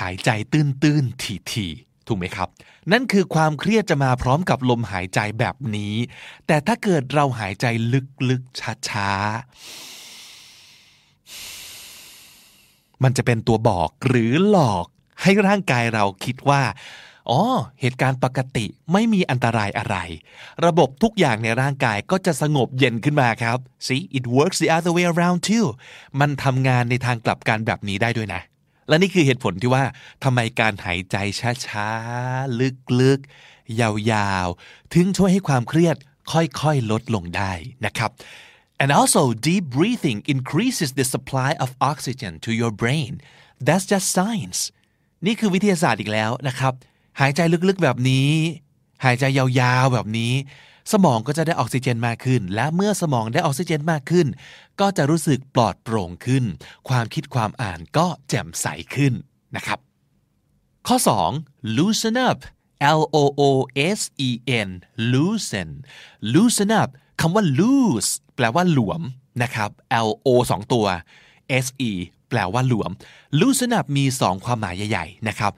หายใจตื้นตื้นทีทีถูกไหมครับ นั่นคือความเครียดจะมาพร้อมกับลมหายใจแบบนี้ แต่ถ้าเกิดเราหายใจลึกๆช้าๆมันจะเป็นตัวบอกหรือหลอกให้ร่างกายเราคิดว่า อ๋อ เหตุการณ์ปกติไม่มีอันตรายอะไร ระบบทุกอย่างในร่างกายก็จะสงบเย็นขึ้นมาครับ see it works the other way around too มันทำงานในทางกลับกันแบบนี้ได้ด้วยนะ และนี่คือเหตุผลที่ว่าทำไมการหายใจช้าๆ ลึกๆ ยาวๆ ถึงช่วยให้ความเครียดค่อยๆ ลดลงได้นะครับ And also, deep breathing increases the supply of oxygen to your brain. That's just science. นี่คือวิทยาศาสตร์อีกแล้วนะครับ หายใจลึกๆแบบนี้ หายใจยาวๆแบบนี้ สมองก็จะได้ออกซิเจนมากขึ้น และเมื่อสมองได้ออกซิเจนมากขึ้น ก็จะรู้สึกปลอดโปร่งขึ้น ความคิดความอ่านก็แจ่มใสขึ้นนะครับ ข้อ 2 loosen up L O O S E N loosen loosen up คำว่า loose แปลว่าหลวมนะครับ L O สองตัว S E แปลว่าหลวม loosen up มีสองความหมายใหญ่ ๆ นะครับ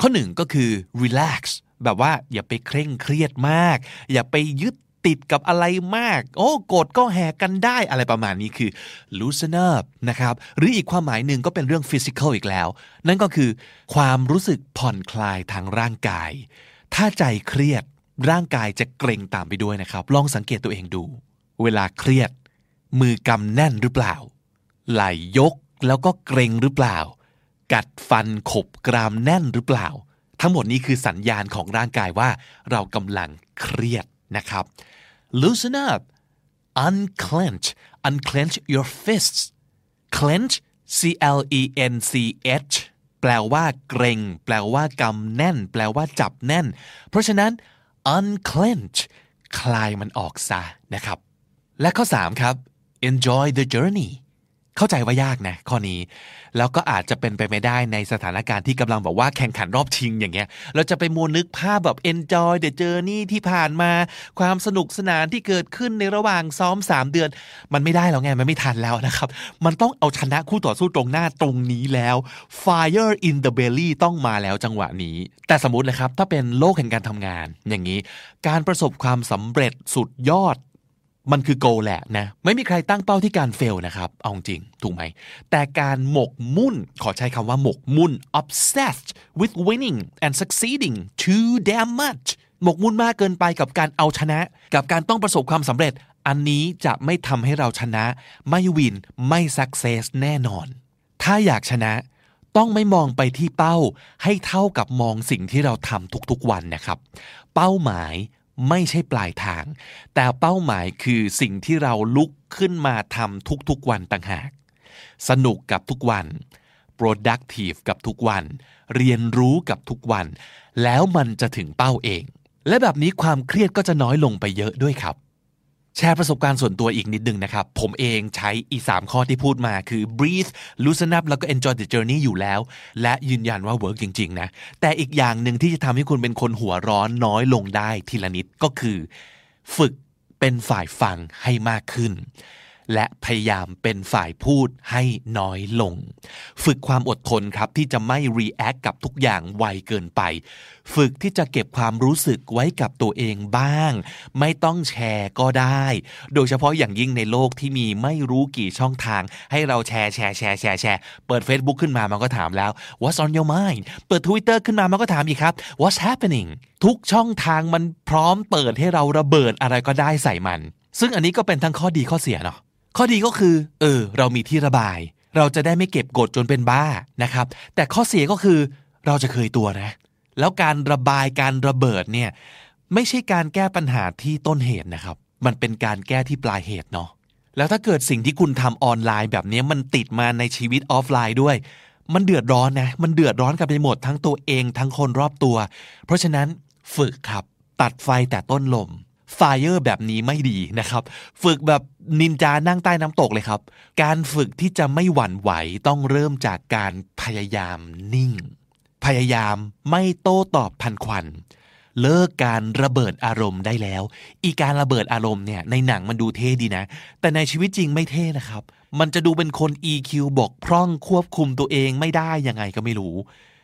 ข้อหนึ่งก็คือ relax แบบว่าอย่าไปเคร่งเครียดมาก อย่าไปยึดติดกับอะไรมาก โอ้โกรธก็แหกกันได้อะไรประมาณนี้คือ loosen up นะครับ หรืออีกความหมายหนึ่งก็เป็นเรื่อง physical อีกแล้ว นั่นก็คือ ความรู้สึกผ่อนคลายทางร่างกาย ถ้าใจเครียดร่างกายจะเกร็งตามไปด้วยนะครับ ลองสังเกตตัวเองดู เวลาเครียด มือกำแน่นหรือเปล่า ไหล่ยกแล้วก็เกรงหรือเปล่า กัดฟันขบกรามแน่นหรือเปล่า ทั้งหมดนี้คือสัญญาณของร่างกายว่าเรากำลังเครียดนะครับ loosen up unclench unclench your fists clench c l e n c h แปลว่าเกรง แปลว่ากำแน่น แปลว่าจับแน่น เพราะฉะนั้น unclench คลายมันออกซะนะครับ และข้อ 3 ครับ enjoy the journey เข้าใจว่ายากนะข้อนี้ แล้วก็อาจจะเป็นไปไม่ได้ในสถานการณ์ที่กำลังบอกว่าแข่งขันรอบชิงอย่างเงี้ย เราจะไปมัวนึกภาพแบบ enjoy the journey ที่ผ่านมา ความสนุกสนานที่เกิดขึ้นในระหว่างซ้อม 3 เดือน มันไม่ได้แล้วไง มันไม่ทันแล้วนะครับ มันต้องเอาชนะคู่ต่อสู้ตรงหน้าตรงนี้แล้ว fire in the belly ต้องมาแล้วจังหวะนี้ แต่สมมตินะครับ ถ้าเป็นโลกแห่งการทำงาน อย่างนี้ การประสบความสำเร็จสุดยอด มันคือ goal แหละนะ ไม่มีใครตั้งเป้าที่การ fail นะครับ เอาจริง ถูกไหม แต่การหมกมุ่น ขอใช้คำว่าหมกมุ่น obsessed with winning and succeeding too damn much หมกมุ่นมากเกินไปกับการเอาชนะ กับการต้องประสบความสำเร็จ อันนี้จะไม่ทำให้เราชนะ ไม่วิน ไม่สักเซสแน่นอน ถ้าอยากชนะ ต้องไม่มองไปที่เป้า ให้เท่ากับมองสิ่งที่เราทำทุกๆวันนะครับ เป้าหมาย ไม่ใช่ปลายทาง แต่เป้าหมายคือสิ่งที่เราลุกขึ้นมาทำทุกๆวันต่างหาก สนุกกับทุกวัน productive กับทุกวัน เรียนรู้กับทุกวัน แล้วมันจะถึงเป้าเอง และแบบนี้ความเครียดก็จะน้อยลงไปเยอะด้วยครับ แชร์ประสบการณ์ส่วนตัวอีกนิดนึงนะครับ ผมเองใช้อีสามข้อที่พูดมาคือ breathe loosen up แล้วก็ enjoy the journey อยู่แล้ว และยืนยันว่า work จริง ๆ นะ แต่อีกอย่างหนึ่งที่จะทำให้คุณเป็นคนหัวร้อนน้อยลงได้ทีละนิดก็คือ ฝึกเป็นฝ่ายฟังให้มากขึ้น และพยายามเป็นฝ่ายพูดให้น้อยลง ฝึกความอดทนครับที่จะไม่ react กับทุกอย่างไวเกินไป ฝึกที่จะเก็บความรู้สึกไว้กับตัวเองบ้าง ไม่ต้องแชร์ก็ได้ โดยเฉพาะอย่างยิ่งในโลกที่มีไม่รู้กี่ช่องทาง ให้เราแชร์แชร์แชร์แชร์แชร์เปิด Facebook ขึ้นมามันก็ถามแล้ว What's on your mind เปิด Twitter ขึ้นมามันก็ถามอีกครับ What's happening ทุกช่องทางมันพร้อมเปิดให้เราระเบิดอะไรก็ได้ใส่มัน ซึ่งอันนี้ก็เป็นทั้งข้อดีข้อเสียเนาะ ข้อดีก็คือ เออ เรามีที่ระบาย เราจะได้ไม่เก็บกดจนเป็นบ้านะครับ แต่ข้อเสียก็คือ เราจะเคยตัวนะ แล้วการระบายการระเบิดเนี่ย ไม่ใช่การแก้ปัญหาที่ต้นเหตุนะครับ มันเป็นการแก้ที่ปลายเหตุเนาะแล้วถ้าเกิดสิ่งที่คุณทำออนไลน์แบบนี้มันติดมาในชีวิตออฟไลน์ด้วย มันเดือดร้อนนะ มันเดือดร้อนกันไปหมดทั้งตัวเองทั้งคนรอบตัว เพราะฉะนั้นฝึกครับ ตัดไฟแต่ต้นลม ไฟเออแบบนี้ไม่ดีนะครับ ฝึกแบบนินจานั่งใต้น้ำตกเลยครับ การฝึกที่จะไม่หวั่นไหวต้องเริ่มจากการพยายามนิ่ง พยายามไม่โต้ตอบทันควันเลิกการระเบิดอารมณ์ได้แล้ว อีการระเบิดอารมณ์เนี่ยในหนังมันดูเท่ดีนะ แต่ในชีวิตจริงไม่เท่นะครับ มันจะดูเป็นคน EQ บกพร่องควบคุมตัวเองไม่ได้ยังไงก็ไม่รู้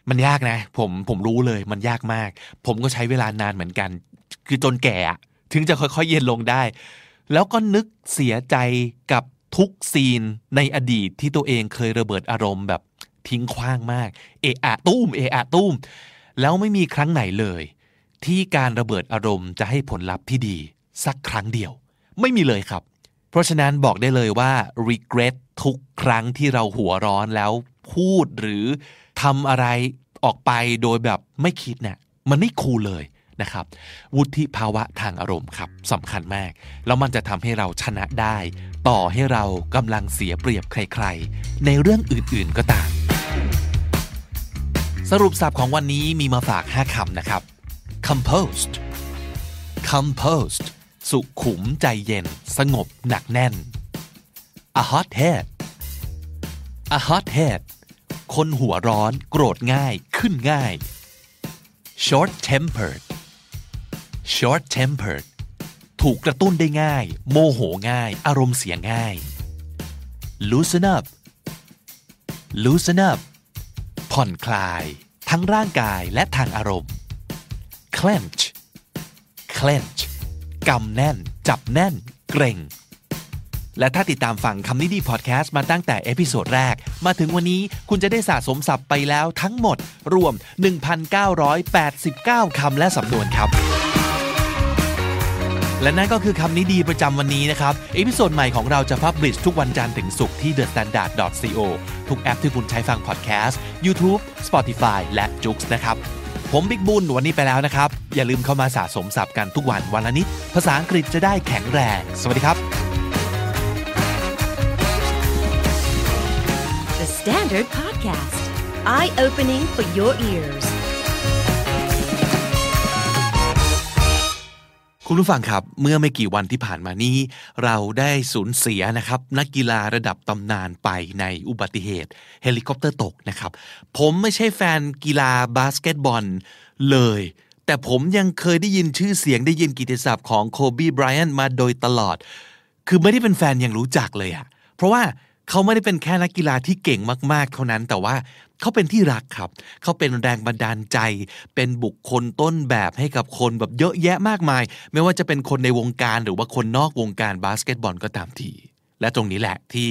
มันยากนะ ผมผมรู้เลยมันยากมาก ผมก็ใช้เวลานานเหมือนกัน คือจนแก่ ถึงจะค่อยๆเย็นลงได้ แล้วก็นึกเสียใจกับทุกซีนในอดีตที่ตัวเองเคยระเบิดอารมณ์แบบทิ้งขว้างมาก เอะอะตุ้ม เอะอะตุ้ม แล้วไม่มีครั้งไหนเลย ที่การระเบิดอารมณ์จะให้ผลลัพธ์ที่ดี สักครั้งเดียว ไม่มีเลยครับ เพราะฉะนั้นบอกได้เลยว่า regret ทุกครั้งที่เราหัวร้อนแล้วพูดหรือทำอะไรออกไปโดยแบบไม่คิดเนี่ยมันไม่คูลเลย นะครับ วุฒิภาวะทางอารมณ์ครับสำคัญมาก แล้วมันจะทำให้เราชนะได้ ต่อให้เรากำลังเสียเปรียบใครๆ ในเรื่องอื่นๆก็ตาม สรุปศัพท์ของวันนี้มีมาฝาก 5คำนะครับ composed composed สุขุมใจเย็น สงบหนักแน่น a hot head a hot head คนหัวร้อน โกรธง่าย ขึ้นง่าย short tempered short tempered ถูกกระตุ้นได้ง่าย โมโหง่าย อารมณ์เสียง่าย loosen up loosen up ผ่อนคลาย ทั้งร่างกายและทางอารมณ์ clench clench กำแน่น จับแน่น เกร็ง และถ้าติดตามฟังคำนี้ดีพอดแคสต์มาตั้งแต่ episode แรก มาถึงวันนี้คุณจะได้สะสมศัพท์ไปแล้วทั้งหมด รวม 1,989 คำและสำนวนครับ และนั่นก็คือคำนี้ดีประจำวันนี้นะครับ episode ใหม่ของเราจะ publish ทุกวันจันทร์ถึงศุกร์ที่ thestandard.co ทุกแอปที่คุณใช้ฟังพอดแคสต์ YouTube Spotify และ j o o x นะครับ ผมบิ๊กบุญวันนี้ไปแล้วนะครับ อย่าลืมเข้ามาสะสมศัพท์กันทุกวันวันละนิด ภาษาอังกฤษจะได้แข็งแรง สวัสดีครับ The Standard Podcast, eye opening for your ears. คุณผู้ฟังครับเมื่อไม่กี่วันที่ผ่านมานี้ เราได้สูญเสียนะครับ นักกีฬาระดับตำนานไปในอุบัติเหตุ เฮลิคอปเตอร์ตกนะครับ ผมไม่ใช่แฟนกีฬาบาสเกตบอลเลย แต่ผมยังเคยได้ยินชื่อเสียงได้ยินกิตติศัพท์ของโคบีไบรอันมาโดยตลอด คือไม่ได้เป็นแฟนยังรู้จักเลยอะเพราะว่าเขาไม่ได้เป็นแค่นักกีฬาที่เก่งมาก ๆ เท่านั้นแต่ว่า เขาเป็นที่รักครับ เขาเป็นแรงบันดาลใจ เป็นบุคคลต้นแบบให้กับคนแบบเยอะแยะมากมาย ไม่ว่าจะเป็นคนในวงการหรือว่าคนนอกวงการบาสเกตบอลก็ตามที และตรงนี้แหละที่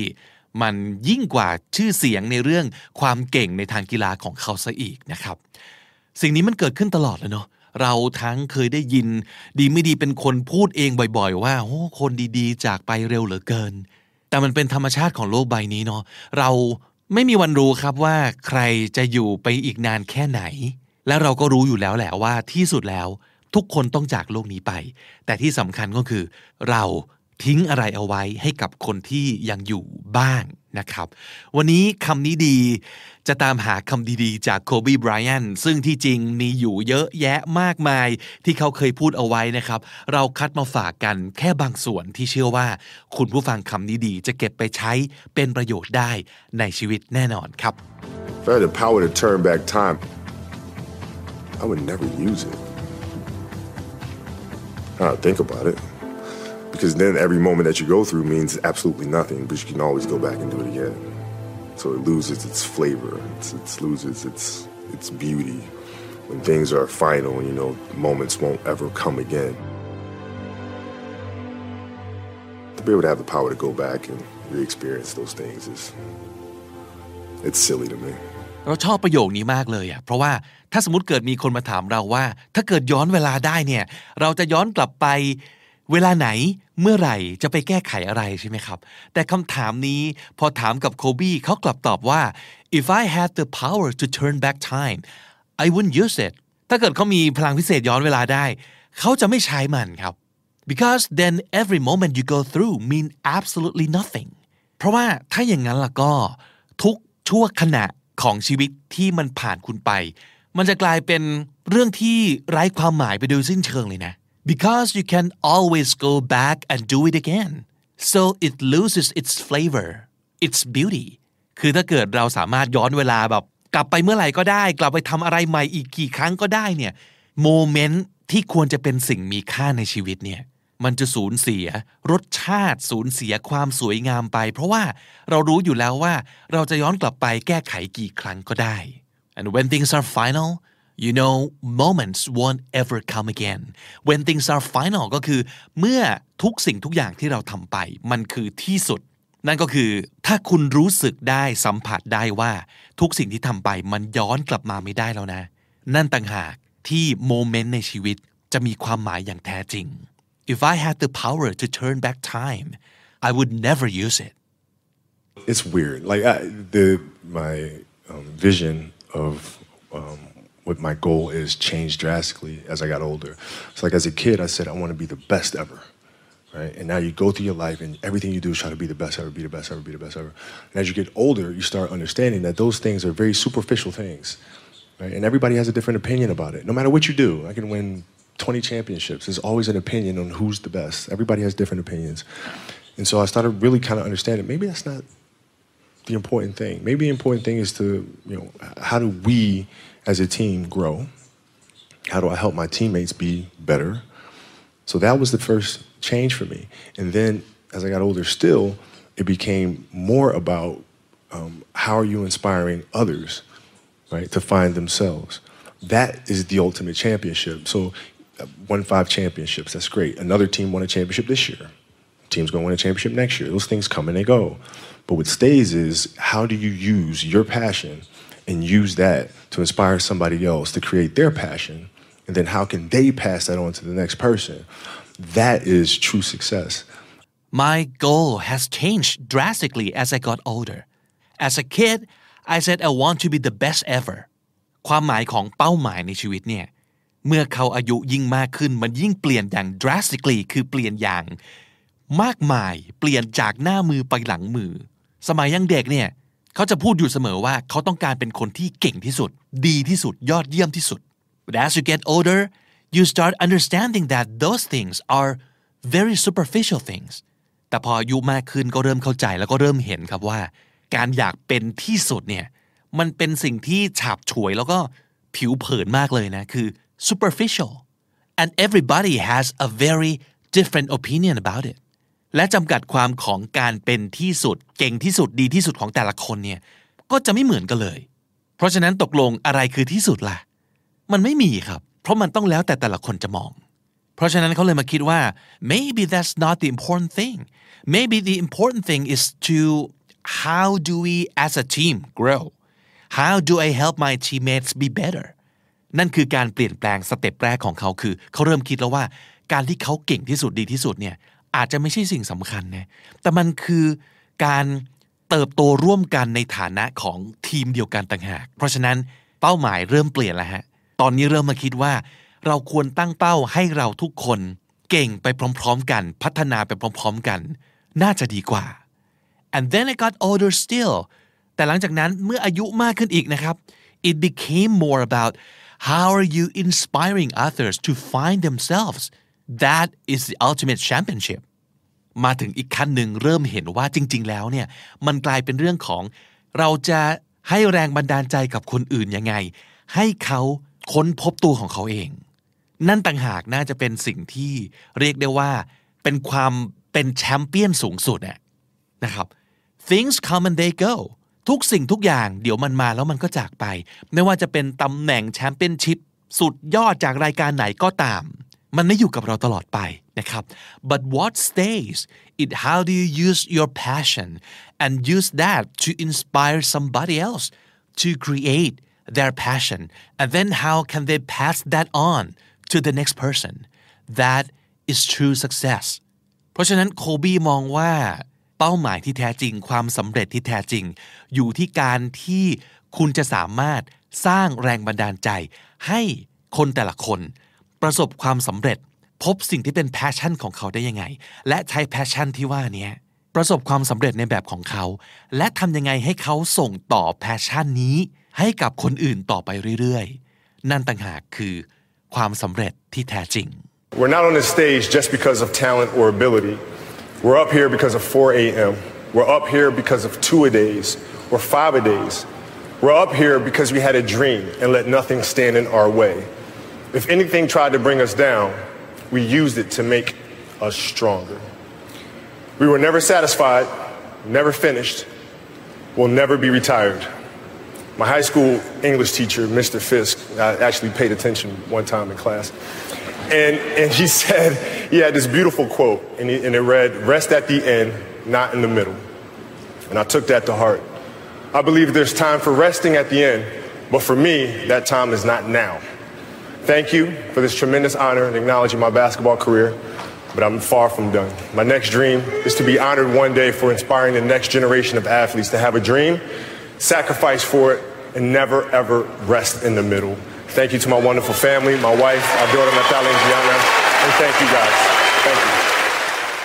มันยิ่งกว่าชื่อเสียงในเรื่องความเก่งในทางกีฬาของเขาซะอีกนะครับ สิ่งนี้มันเกิดขึ้นตลอดเลยเนาะเราทั้งเคยได้ยิน ดีไม่ดีเป็นคนพูดเองบ่อย ๆ ว่าโอ้คนดีๆ จากไปเร็วเหลือเกิน แต่มันเป็นธรรมชาติของโลกใบนี้เนาะเรา ไม่มีวันรู้ครับว่าใครจะอยู่ไปอีกนานแค่ไหน และเราก็รู้อยู่แล้วแหละว่าที่สุดแล้วทุกคนต้องจากโลกนี้ไป แต่ที่สำคัญก็คือ เราทิ้งอะไรเอาไว้ให้กับคนที่ยังอยู่บ้างนะครับ วันนี้คำนี้ดี จะตามหาคำดีๆ จากโคบีไบรอันซึ่งที่จริงมีอยู่เยอะแยะมากมาย ที่เขาเคยพูดเอาไว้นะครับ เราคัดมาฝากกันแค่บางส่วนที่เชื่อว่า คุณผู้ฟังคำนี้ดีจะเก็บไปใช้เป็นประโยชน์ได้ในชีวิตแน่นอนครับ If I had the power to turn back time, I would never use it. I don't think about it. Because then every moment that you go through means absolutely nothing, but you can always go back and do it again. So it loses its flavor, it's, it loses its, its beauty. When things are final, you know, moments won't ever come again. To be able to have the power to go back and re-experience those things is, it's silly to me. เราชอบประโยคนี้มากเลยอ่ะ เพราะว่าถ้าสมมติเกิดมีคนมาถามเราว่า ถ้าเกิดย้อนเวลาได้เนี่ย เราจะย้อนกลับไป เวลาไหนเมื่อไหร่จะไปแก้ไขอะไรใช่ไหมครับ แต่คำถามนี้พอถามกับโคบี้เขากลับตอบว่า if I had the power to turn back time I wouldn't use it ถ้าเกิดเขามีพลังพิเศษย้อนเวลาได้ เขาจะไม่ใช้มันครับ because then every moment you go through mean absolutely nothing เพราะว่าถ้าอย่างนั้นล่ะก็ทุกชั่วขณะของชีวิตที่มันผ่านคุณไป มันจะกลายเป็นเรื่องที่ไร้ความหมายไปโดยสิ้นเชิงเลยนะ because you can always go back and do it again so it loses its flavor its beauty คือถ้าเกิดเราสามารถย้อนเวลาแบบ กลับไปเมื่อไหร่ก็ได้ กลับไปทำอะไรใหม่อีกกี่ครั้งก็ได้เนี่ยโมเมนต์ที่ควรจะเป็นสิ่งมีค่าในชีวิตเนี่ยมันจะสูญเสีย รสชาติสูญเสียความสวยงามไป เพราะว่าเรารู้อยู่แล้วว่า เราจะย้อนกลับไปแก้ไขกี่ครั้งก็ได้ and when things are final you know moments won't ever come again when things are final ก็คือ เมื่อทุกสิ่งทุกอย่างที่เราทำไป มันคือที่สุด นั่นก็คือถ้าคุณรู้สึกได้สัมผัสได้ว่า ทุกสิ่งที่ทำไปมันย้อนกลับมาไม่ได้แล้วนะ นั่นต่างหากที่โมเมนต์ในชีวิตจะมีความหมายอย่างแท้จริง If I had the power to turn back time I would never use it it's weird. Like I, the my um, vision of um, what my goal is changed drastically as I got older. So like as a kid, I said I want to be the best ever, right? And now you go through your life and everything you do is try to be the best ever, be the best ever, be the best ever. And as you get older, you start understanding that those things are very superficial things, right? And everybody has a different opinion about it. No matter what you do, I can win 20 championships. There's always an opinion on who's the best. Everybody has different opinions. And so I started really kind of understanding maybe that's not the important thing. Maybe the important thing is to, you know, how do we as a team grow? How do I help my teammates be better? So that was the first change for me. And then as I got older still, it became more about um, how are you inspiring others, right, to find themselves. That is the ultimate championship. So uh, won five championships, that's great. Another team won a championship this year. Team's going to win a championship next year. Those things come and they go. But what stays is how do you use your passion and use that to inspire somebody else to create their passion? And then how can they pass that on to the next person? That is true success. My goal has changed drastically as I got older. As a kid, I said I want to be the best ever. ความหมายของเป้าหมายในชีวิตเนี่ย เมื่อเขาอายุยิ่งมากขึ้น มันยิ่งเปลี่ยนอย่าง drastically คือเปลี่ยนอย่าง มากมาย เปลี่ยนจากหน้ามือไปหลังมือ สมัยยังเด็กเนี่ย เขาจะพูดอยู่เสมอว่าเขาต้องการเป็นคนที่เก่งที่สุด ดีที่สุด ยอดเยี่ยมที่สุด But as you get older you start understanding that those things are very superficial things แต่พออายุมากขึ้นก็เริ่มเข้าใจแล้วก็เริ่มเห็นครับว่า การอยากเป็นที่สุดเนี่ยมันเป็นสิ่งที่ฉาบฉวยแล้วก็ผิวเผินมากเลยนะคือ superficial and everybody has a very different opinion about it และจำกัดความของการเป็นที่สุด เก่งที่สุดดีที่สุดของแต่ละคนเนี่ยก็จะไม่เหมือนกันเลย เพราะฉะนั้นตกลงอะไรคือที่สุดล่ะ มันไม่มีครับ เพราะมันต้องแล้วแต่แต่ละคนจะมอง เพราะฉะนั้นเขาเลยมาคิดว่า maybe that's not the important thing maybe the important thing is to how do we as a team grow how do I help my teammates be better นั่นคือการเปลี่ยนแปลงสเต็ปแรกของเขาคือ เขาเริ่มคิดแล้วว่า การที่เขาเก่งที่สุดดีที่สุดเนี่ย อาจจะไม่ใช่สิ่งสำคัญนะแต่มันคือการเติบโตร่วมกันในฐานะของทีมเดียวกันต่างหาก เพราะฉะนั้นเป้าหมายเริ่มเปลี่ยนแล้วฮะ ตอนนี้เริ่มมาคิดว่า เราควรตั้งเป้าให้เราทุกคนเก่งไปพร้อมๆกัน พัฒนาไปพร้อมๆกัน น่าจะดีกว่า and then I got older still แต่หลังจากนั้นเมื่ออายุมากขึ้นอีกนะครับ it became more about how are you inspiring others to find themselves that is the ultimate championship มาถึงอีกขั้นหนึ่งเริ่มเห็นว่าจริง ๆ แล้วเนี่ยมันกลายเป็นเรื่องของ เราจะให้แรงบันดาลใจกับคนอื่นยังไง ให้เขาค้นพบตัวของเขาเอง นั่นต่างหากน่าจะเป็นสิ่งที่เรียกได้ว่า เป็นความเป็นแชมเปี้ยนสูงสุดอะนะครับ things come and they go ทุกสิ่งทุกอย่างเดี๋ยวมันมาแล้วมันก็จากไป ไม่ว่าจะเป็นตำแหน่งแชมเปี้ยนชิพสุดยอดจากรายการไหนก็ตาม มันไม่อยู่กับเราตลอดไปนะครับ but what stays it how do you use your passion and use that to inspire somebody else to create their passion and then how can they pass that on to the next person that is true success เพราะฉะนั้นโคบีมองว่าเป้าหมายที่แท้จริง ความสำเร็จที่แท้จริง อยู่ที่การที่คุณจะสามารถสร้างแรงบันดาลใจให้คนแต่ละคน ประสบความสำเร็จ พบสิ่งที่เป็น passion ของเขาได้ยังไง และใช้ passion ที่ว่านี้ประสบความสำเร็จในแบบของเขา และทำยังไงให้เขาส่งต่อ passion นี้ ให้กับคนอื่นต่อไปเรื่อยๆ นั่นต่างหากคือความสำเร็จที่แท้จริง We're not on this stage just because of talent or ability. We're up here because of 4 a.m. We're up here because of two a days or five a days. We're up here because we had a dream and let nothing stand in our way. If anything tried to bring us down, we used it to make us stronger. We were never satisfied, never finished, will never be retired. My high school English teacher, Mr. Fisk, I actually paid attention one time in class. And, and he said, he had this beautiful quote, and, he, and it read, Rest at the end, not in the middle. And I took that to heart. I believe there's time for resting at the end, but for me, that time is not now. Thank you for this tremendous honor in acknowledging my basketball career, but I'm far from done. My next dream is to be honored one day for inspiring the next generation of athletes to have a dream, sacrifice for it, and never ever rest in the middle. Thank you to my wonderful family, my wife, our daughter Natalia and Gianna, and thank you guys. Thank you.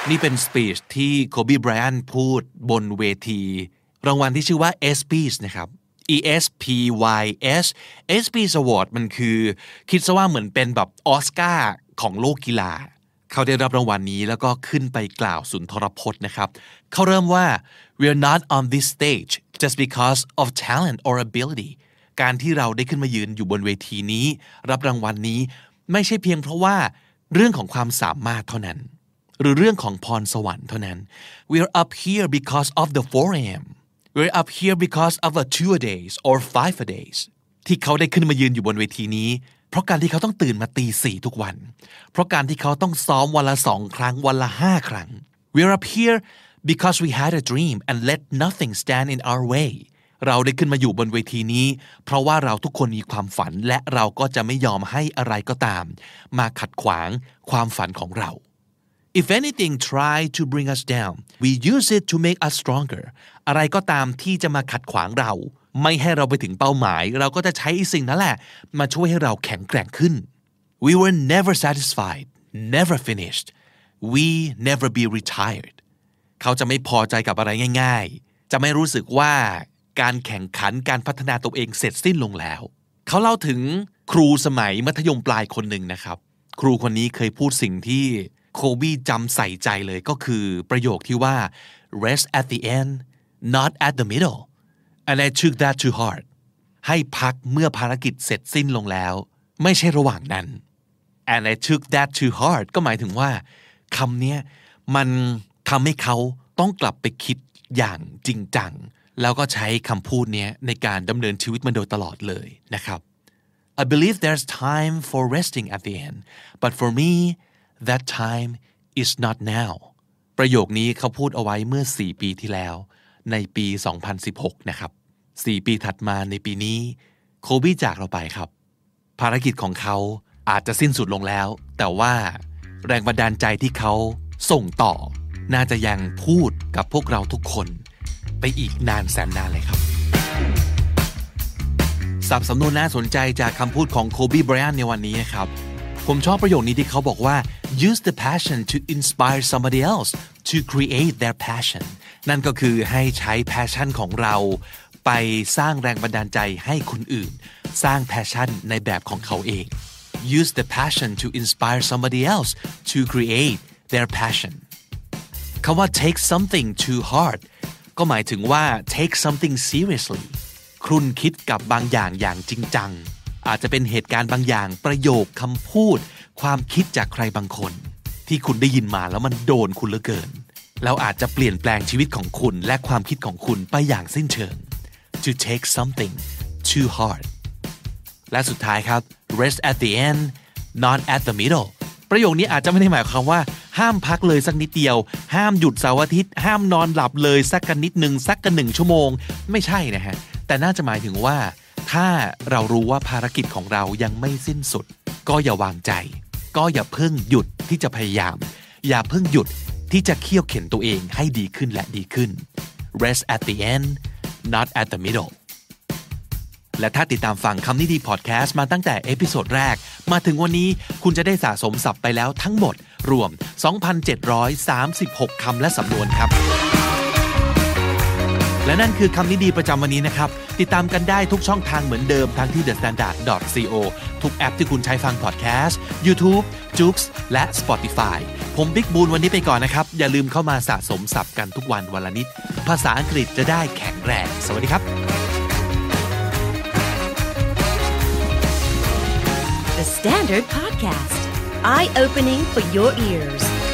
นี่เป็นสปีชที่โคบีไบรอันพูดบนเวที รางวัลที่ชื่อว่า ESPYs นะครับ E S P Y S ESPYs Award มันคือ คิดซะว่าเหมือนเป็นแบบออสการ์ของโลกกีฬา เขาได้รับรางวัลนี้แล้วก็ขึ้นไปกล่าวสุนทรพจน์นะครับ เขาเริ่มว่า we're not on this stage just because of talent or ability การที่เราได้ขึ้นมายืนอยู่บนเวทีนี้ รับรางวัลนี้ ไม่ใช่เพียงเพราะว่าเรื่องของความสามารถเท่านั้น หรือเรื่องของพรสวรรค์เท่านั้น we're up here because of the 4 a.m. we're up here because of a two a days or five a days ที่เขาได้ขึ้นมายืนอยู่บนเวทีนี้ เพราะการที่เขาต้องตื่นมาตีสี่ทุกวัน เพราะการที่เขาต้องซ้อมวันละสองครั้งวันละห้าครั้ง we're up here because we had a dream and let nothing stand in our way เราได้ขึ้นมาอยู่บนเวทีนี้ เพราะว่าเราทุกคนมีความฝันและเราก็จะไม่ยอมให้อะไรก็ตาม มาขัดขวางความฝันของเรา If anything try to bring us down we use it to make us stronger อะไรก็ตามที่จะมาขัดขวางเรา ไม่ให้เราไปถึงเป้าหมาย เราก็จะใช้สิ่งนั้นแหละ มาช่วยให้เราแข็งแกร่งขึ้น We were never satisfied never finished we never be retired เขาจะไม่พอใจกับอะไรง่าย ๆ จะไม่รู้สึกว่าการแข่งขันการพัฒนาตัวเองเสร็จสิ้นลงแล้ว เขาเล่าถึงครูสมัยมัธยมปลายคนหนึ่งนะครับ ครูคนนี้เคยพูดสิ่งที่ โคบี้จำใส่ใจเลยก็คือประโยคที่ว่า rest at the end not at the middle and I took that to heart ให้พักเมื่อภารกิจเสร็จสิ้นลงแล้ว ไม่ใช่ระหว่างนั้น and I took that to heart ก็หมายถึงว่าคำนี้มันทำให้เขาต้องกลับไปคิดอย่างจริงจัง แล้วก็ใช้คำพูดนี้ในการดำเนินชีวิตมาโดยตลอดเลยนะครับ I believe there's time for resting at the end but for me that time is not now ประโยคนี้เขาพูดเอาไว้เมื่อ 4 ปีที่แล้ว ในปี 2016 นะครับ 4 ปีถัดมาในปีนี้ โคบี้จากเราไปครับ ภารกิจของเขาอาจจะสิ้นสุดลงแล้ว แต่ว่าแรงบันดาลใจที่เขาส่งต่อ น่าจะยังพูดกับพวกเราทุกคน ไปอีกนานแสนนานเลยครับสับสำนวนน่าสนใจจากคำพูดของโคบีไบรอันในวันนี้นะครับ ผมชอบประโยคนี้ที่เขาบอกว่า use the passion to inspire somebody else to create their passion นั่นก็คือให้ใช้ passion ของเรา ไปสร้างแรงบันดาลใจให้คนอื่น สร้าง passion ในแบบของเขาเอง use the passion to inspire somebody else to create their passion คำว่า take something too hard ก็หมายถึงว่า take something seriously ครุนคิดกับบางอย่างอย่างจริงจัง อาจจะเป็นเหตุการณ์บางอย่างประโยคคำพูด ความคิดจากใครบางคน ที่คุณได้ยินมาแล้วมันโดนคุณเหลือเกินแล้วอาจจะเปลี่ยนแปลงชีวิตของคุณและความคิดของคุณไปอย่างสิ้นเชิง to take something too hard และสุดท้ายครับ rest at the end not at the middle ประโยคนี้อาจจะไม่ได้หมายความว่า ห้ามพักเลยสักนิดเดียว ห้ามหยุดเสาร์อาทิตย์ ห้ามนอนหลับเลยสักกันนิดหนึ่งสักกันหนึ่งชั่วโมง ไม่ใช่นะฮะ แต่น่าจะหมายถึงว่า ถ้าเรารู้ว่าภารกิจของเรายังไม่สิ้นสุด ก็อย่าวางใจ ก็อย่าเพิ่งหยุดที่จะพยายาม อย่าเพิ่งหยุดที่จะเคี่ยวเข็นตัวเองให้ดีขึ้นและดีขึ้น rest at the end not at the middle และถ้าติดตามฟังคำนี้ดีพอดแคสต์มาตั้งแต่ episode แรก มาถึงวันนี้คุณจะได้สะสมศัพท์ไปแล้วทั้งหมด รวม 2,736 คำและสำนวนครับ และนั่นคือคำนี้ดีประจำวันนี้นะครับ ติดตามกันได้ทุกช่องทางเหมือนเดิมทั้งที่ thestandard.co ทุกแอปที่คุณใช้ฟังพอดแคสต์ YouTube, j o o x และ Spotify ผมบิ๊กบูลวันนี้ไปก่อนนะครับ อย่าลืมเข้ามาสะสมศัพท์กันทุกวันวันละนิด ภาษาอังกฤษจะได้แข็งแรง สวัสดีครับ The Standard Podcast, eye opening for your ears.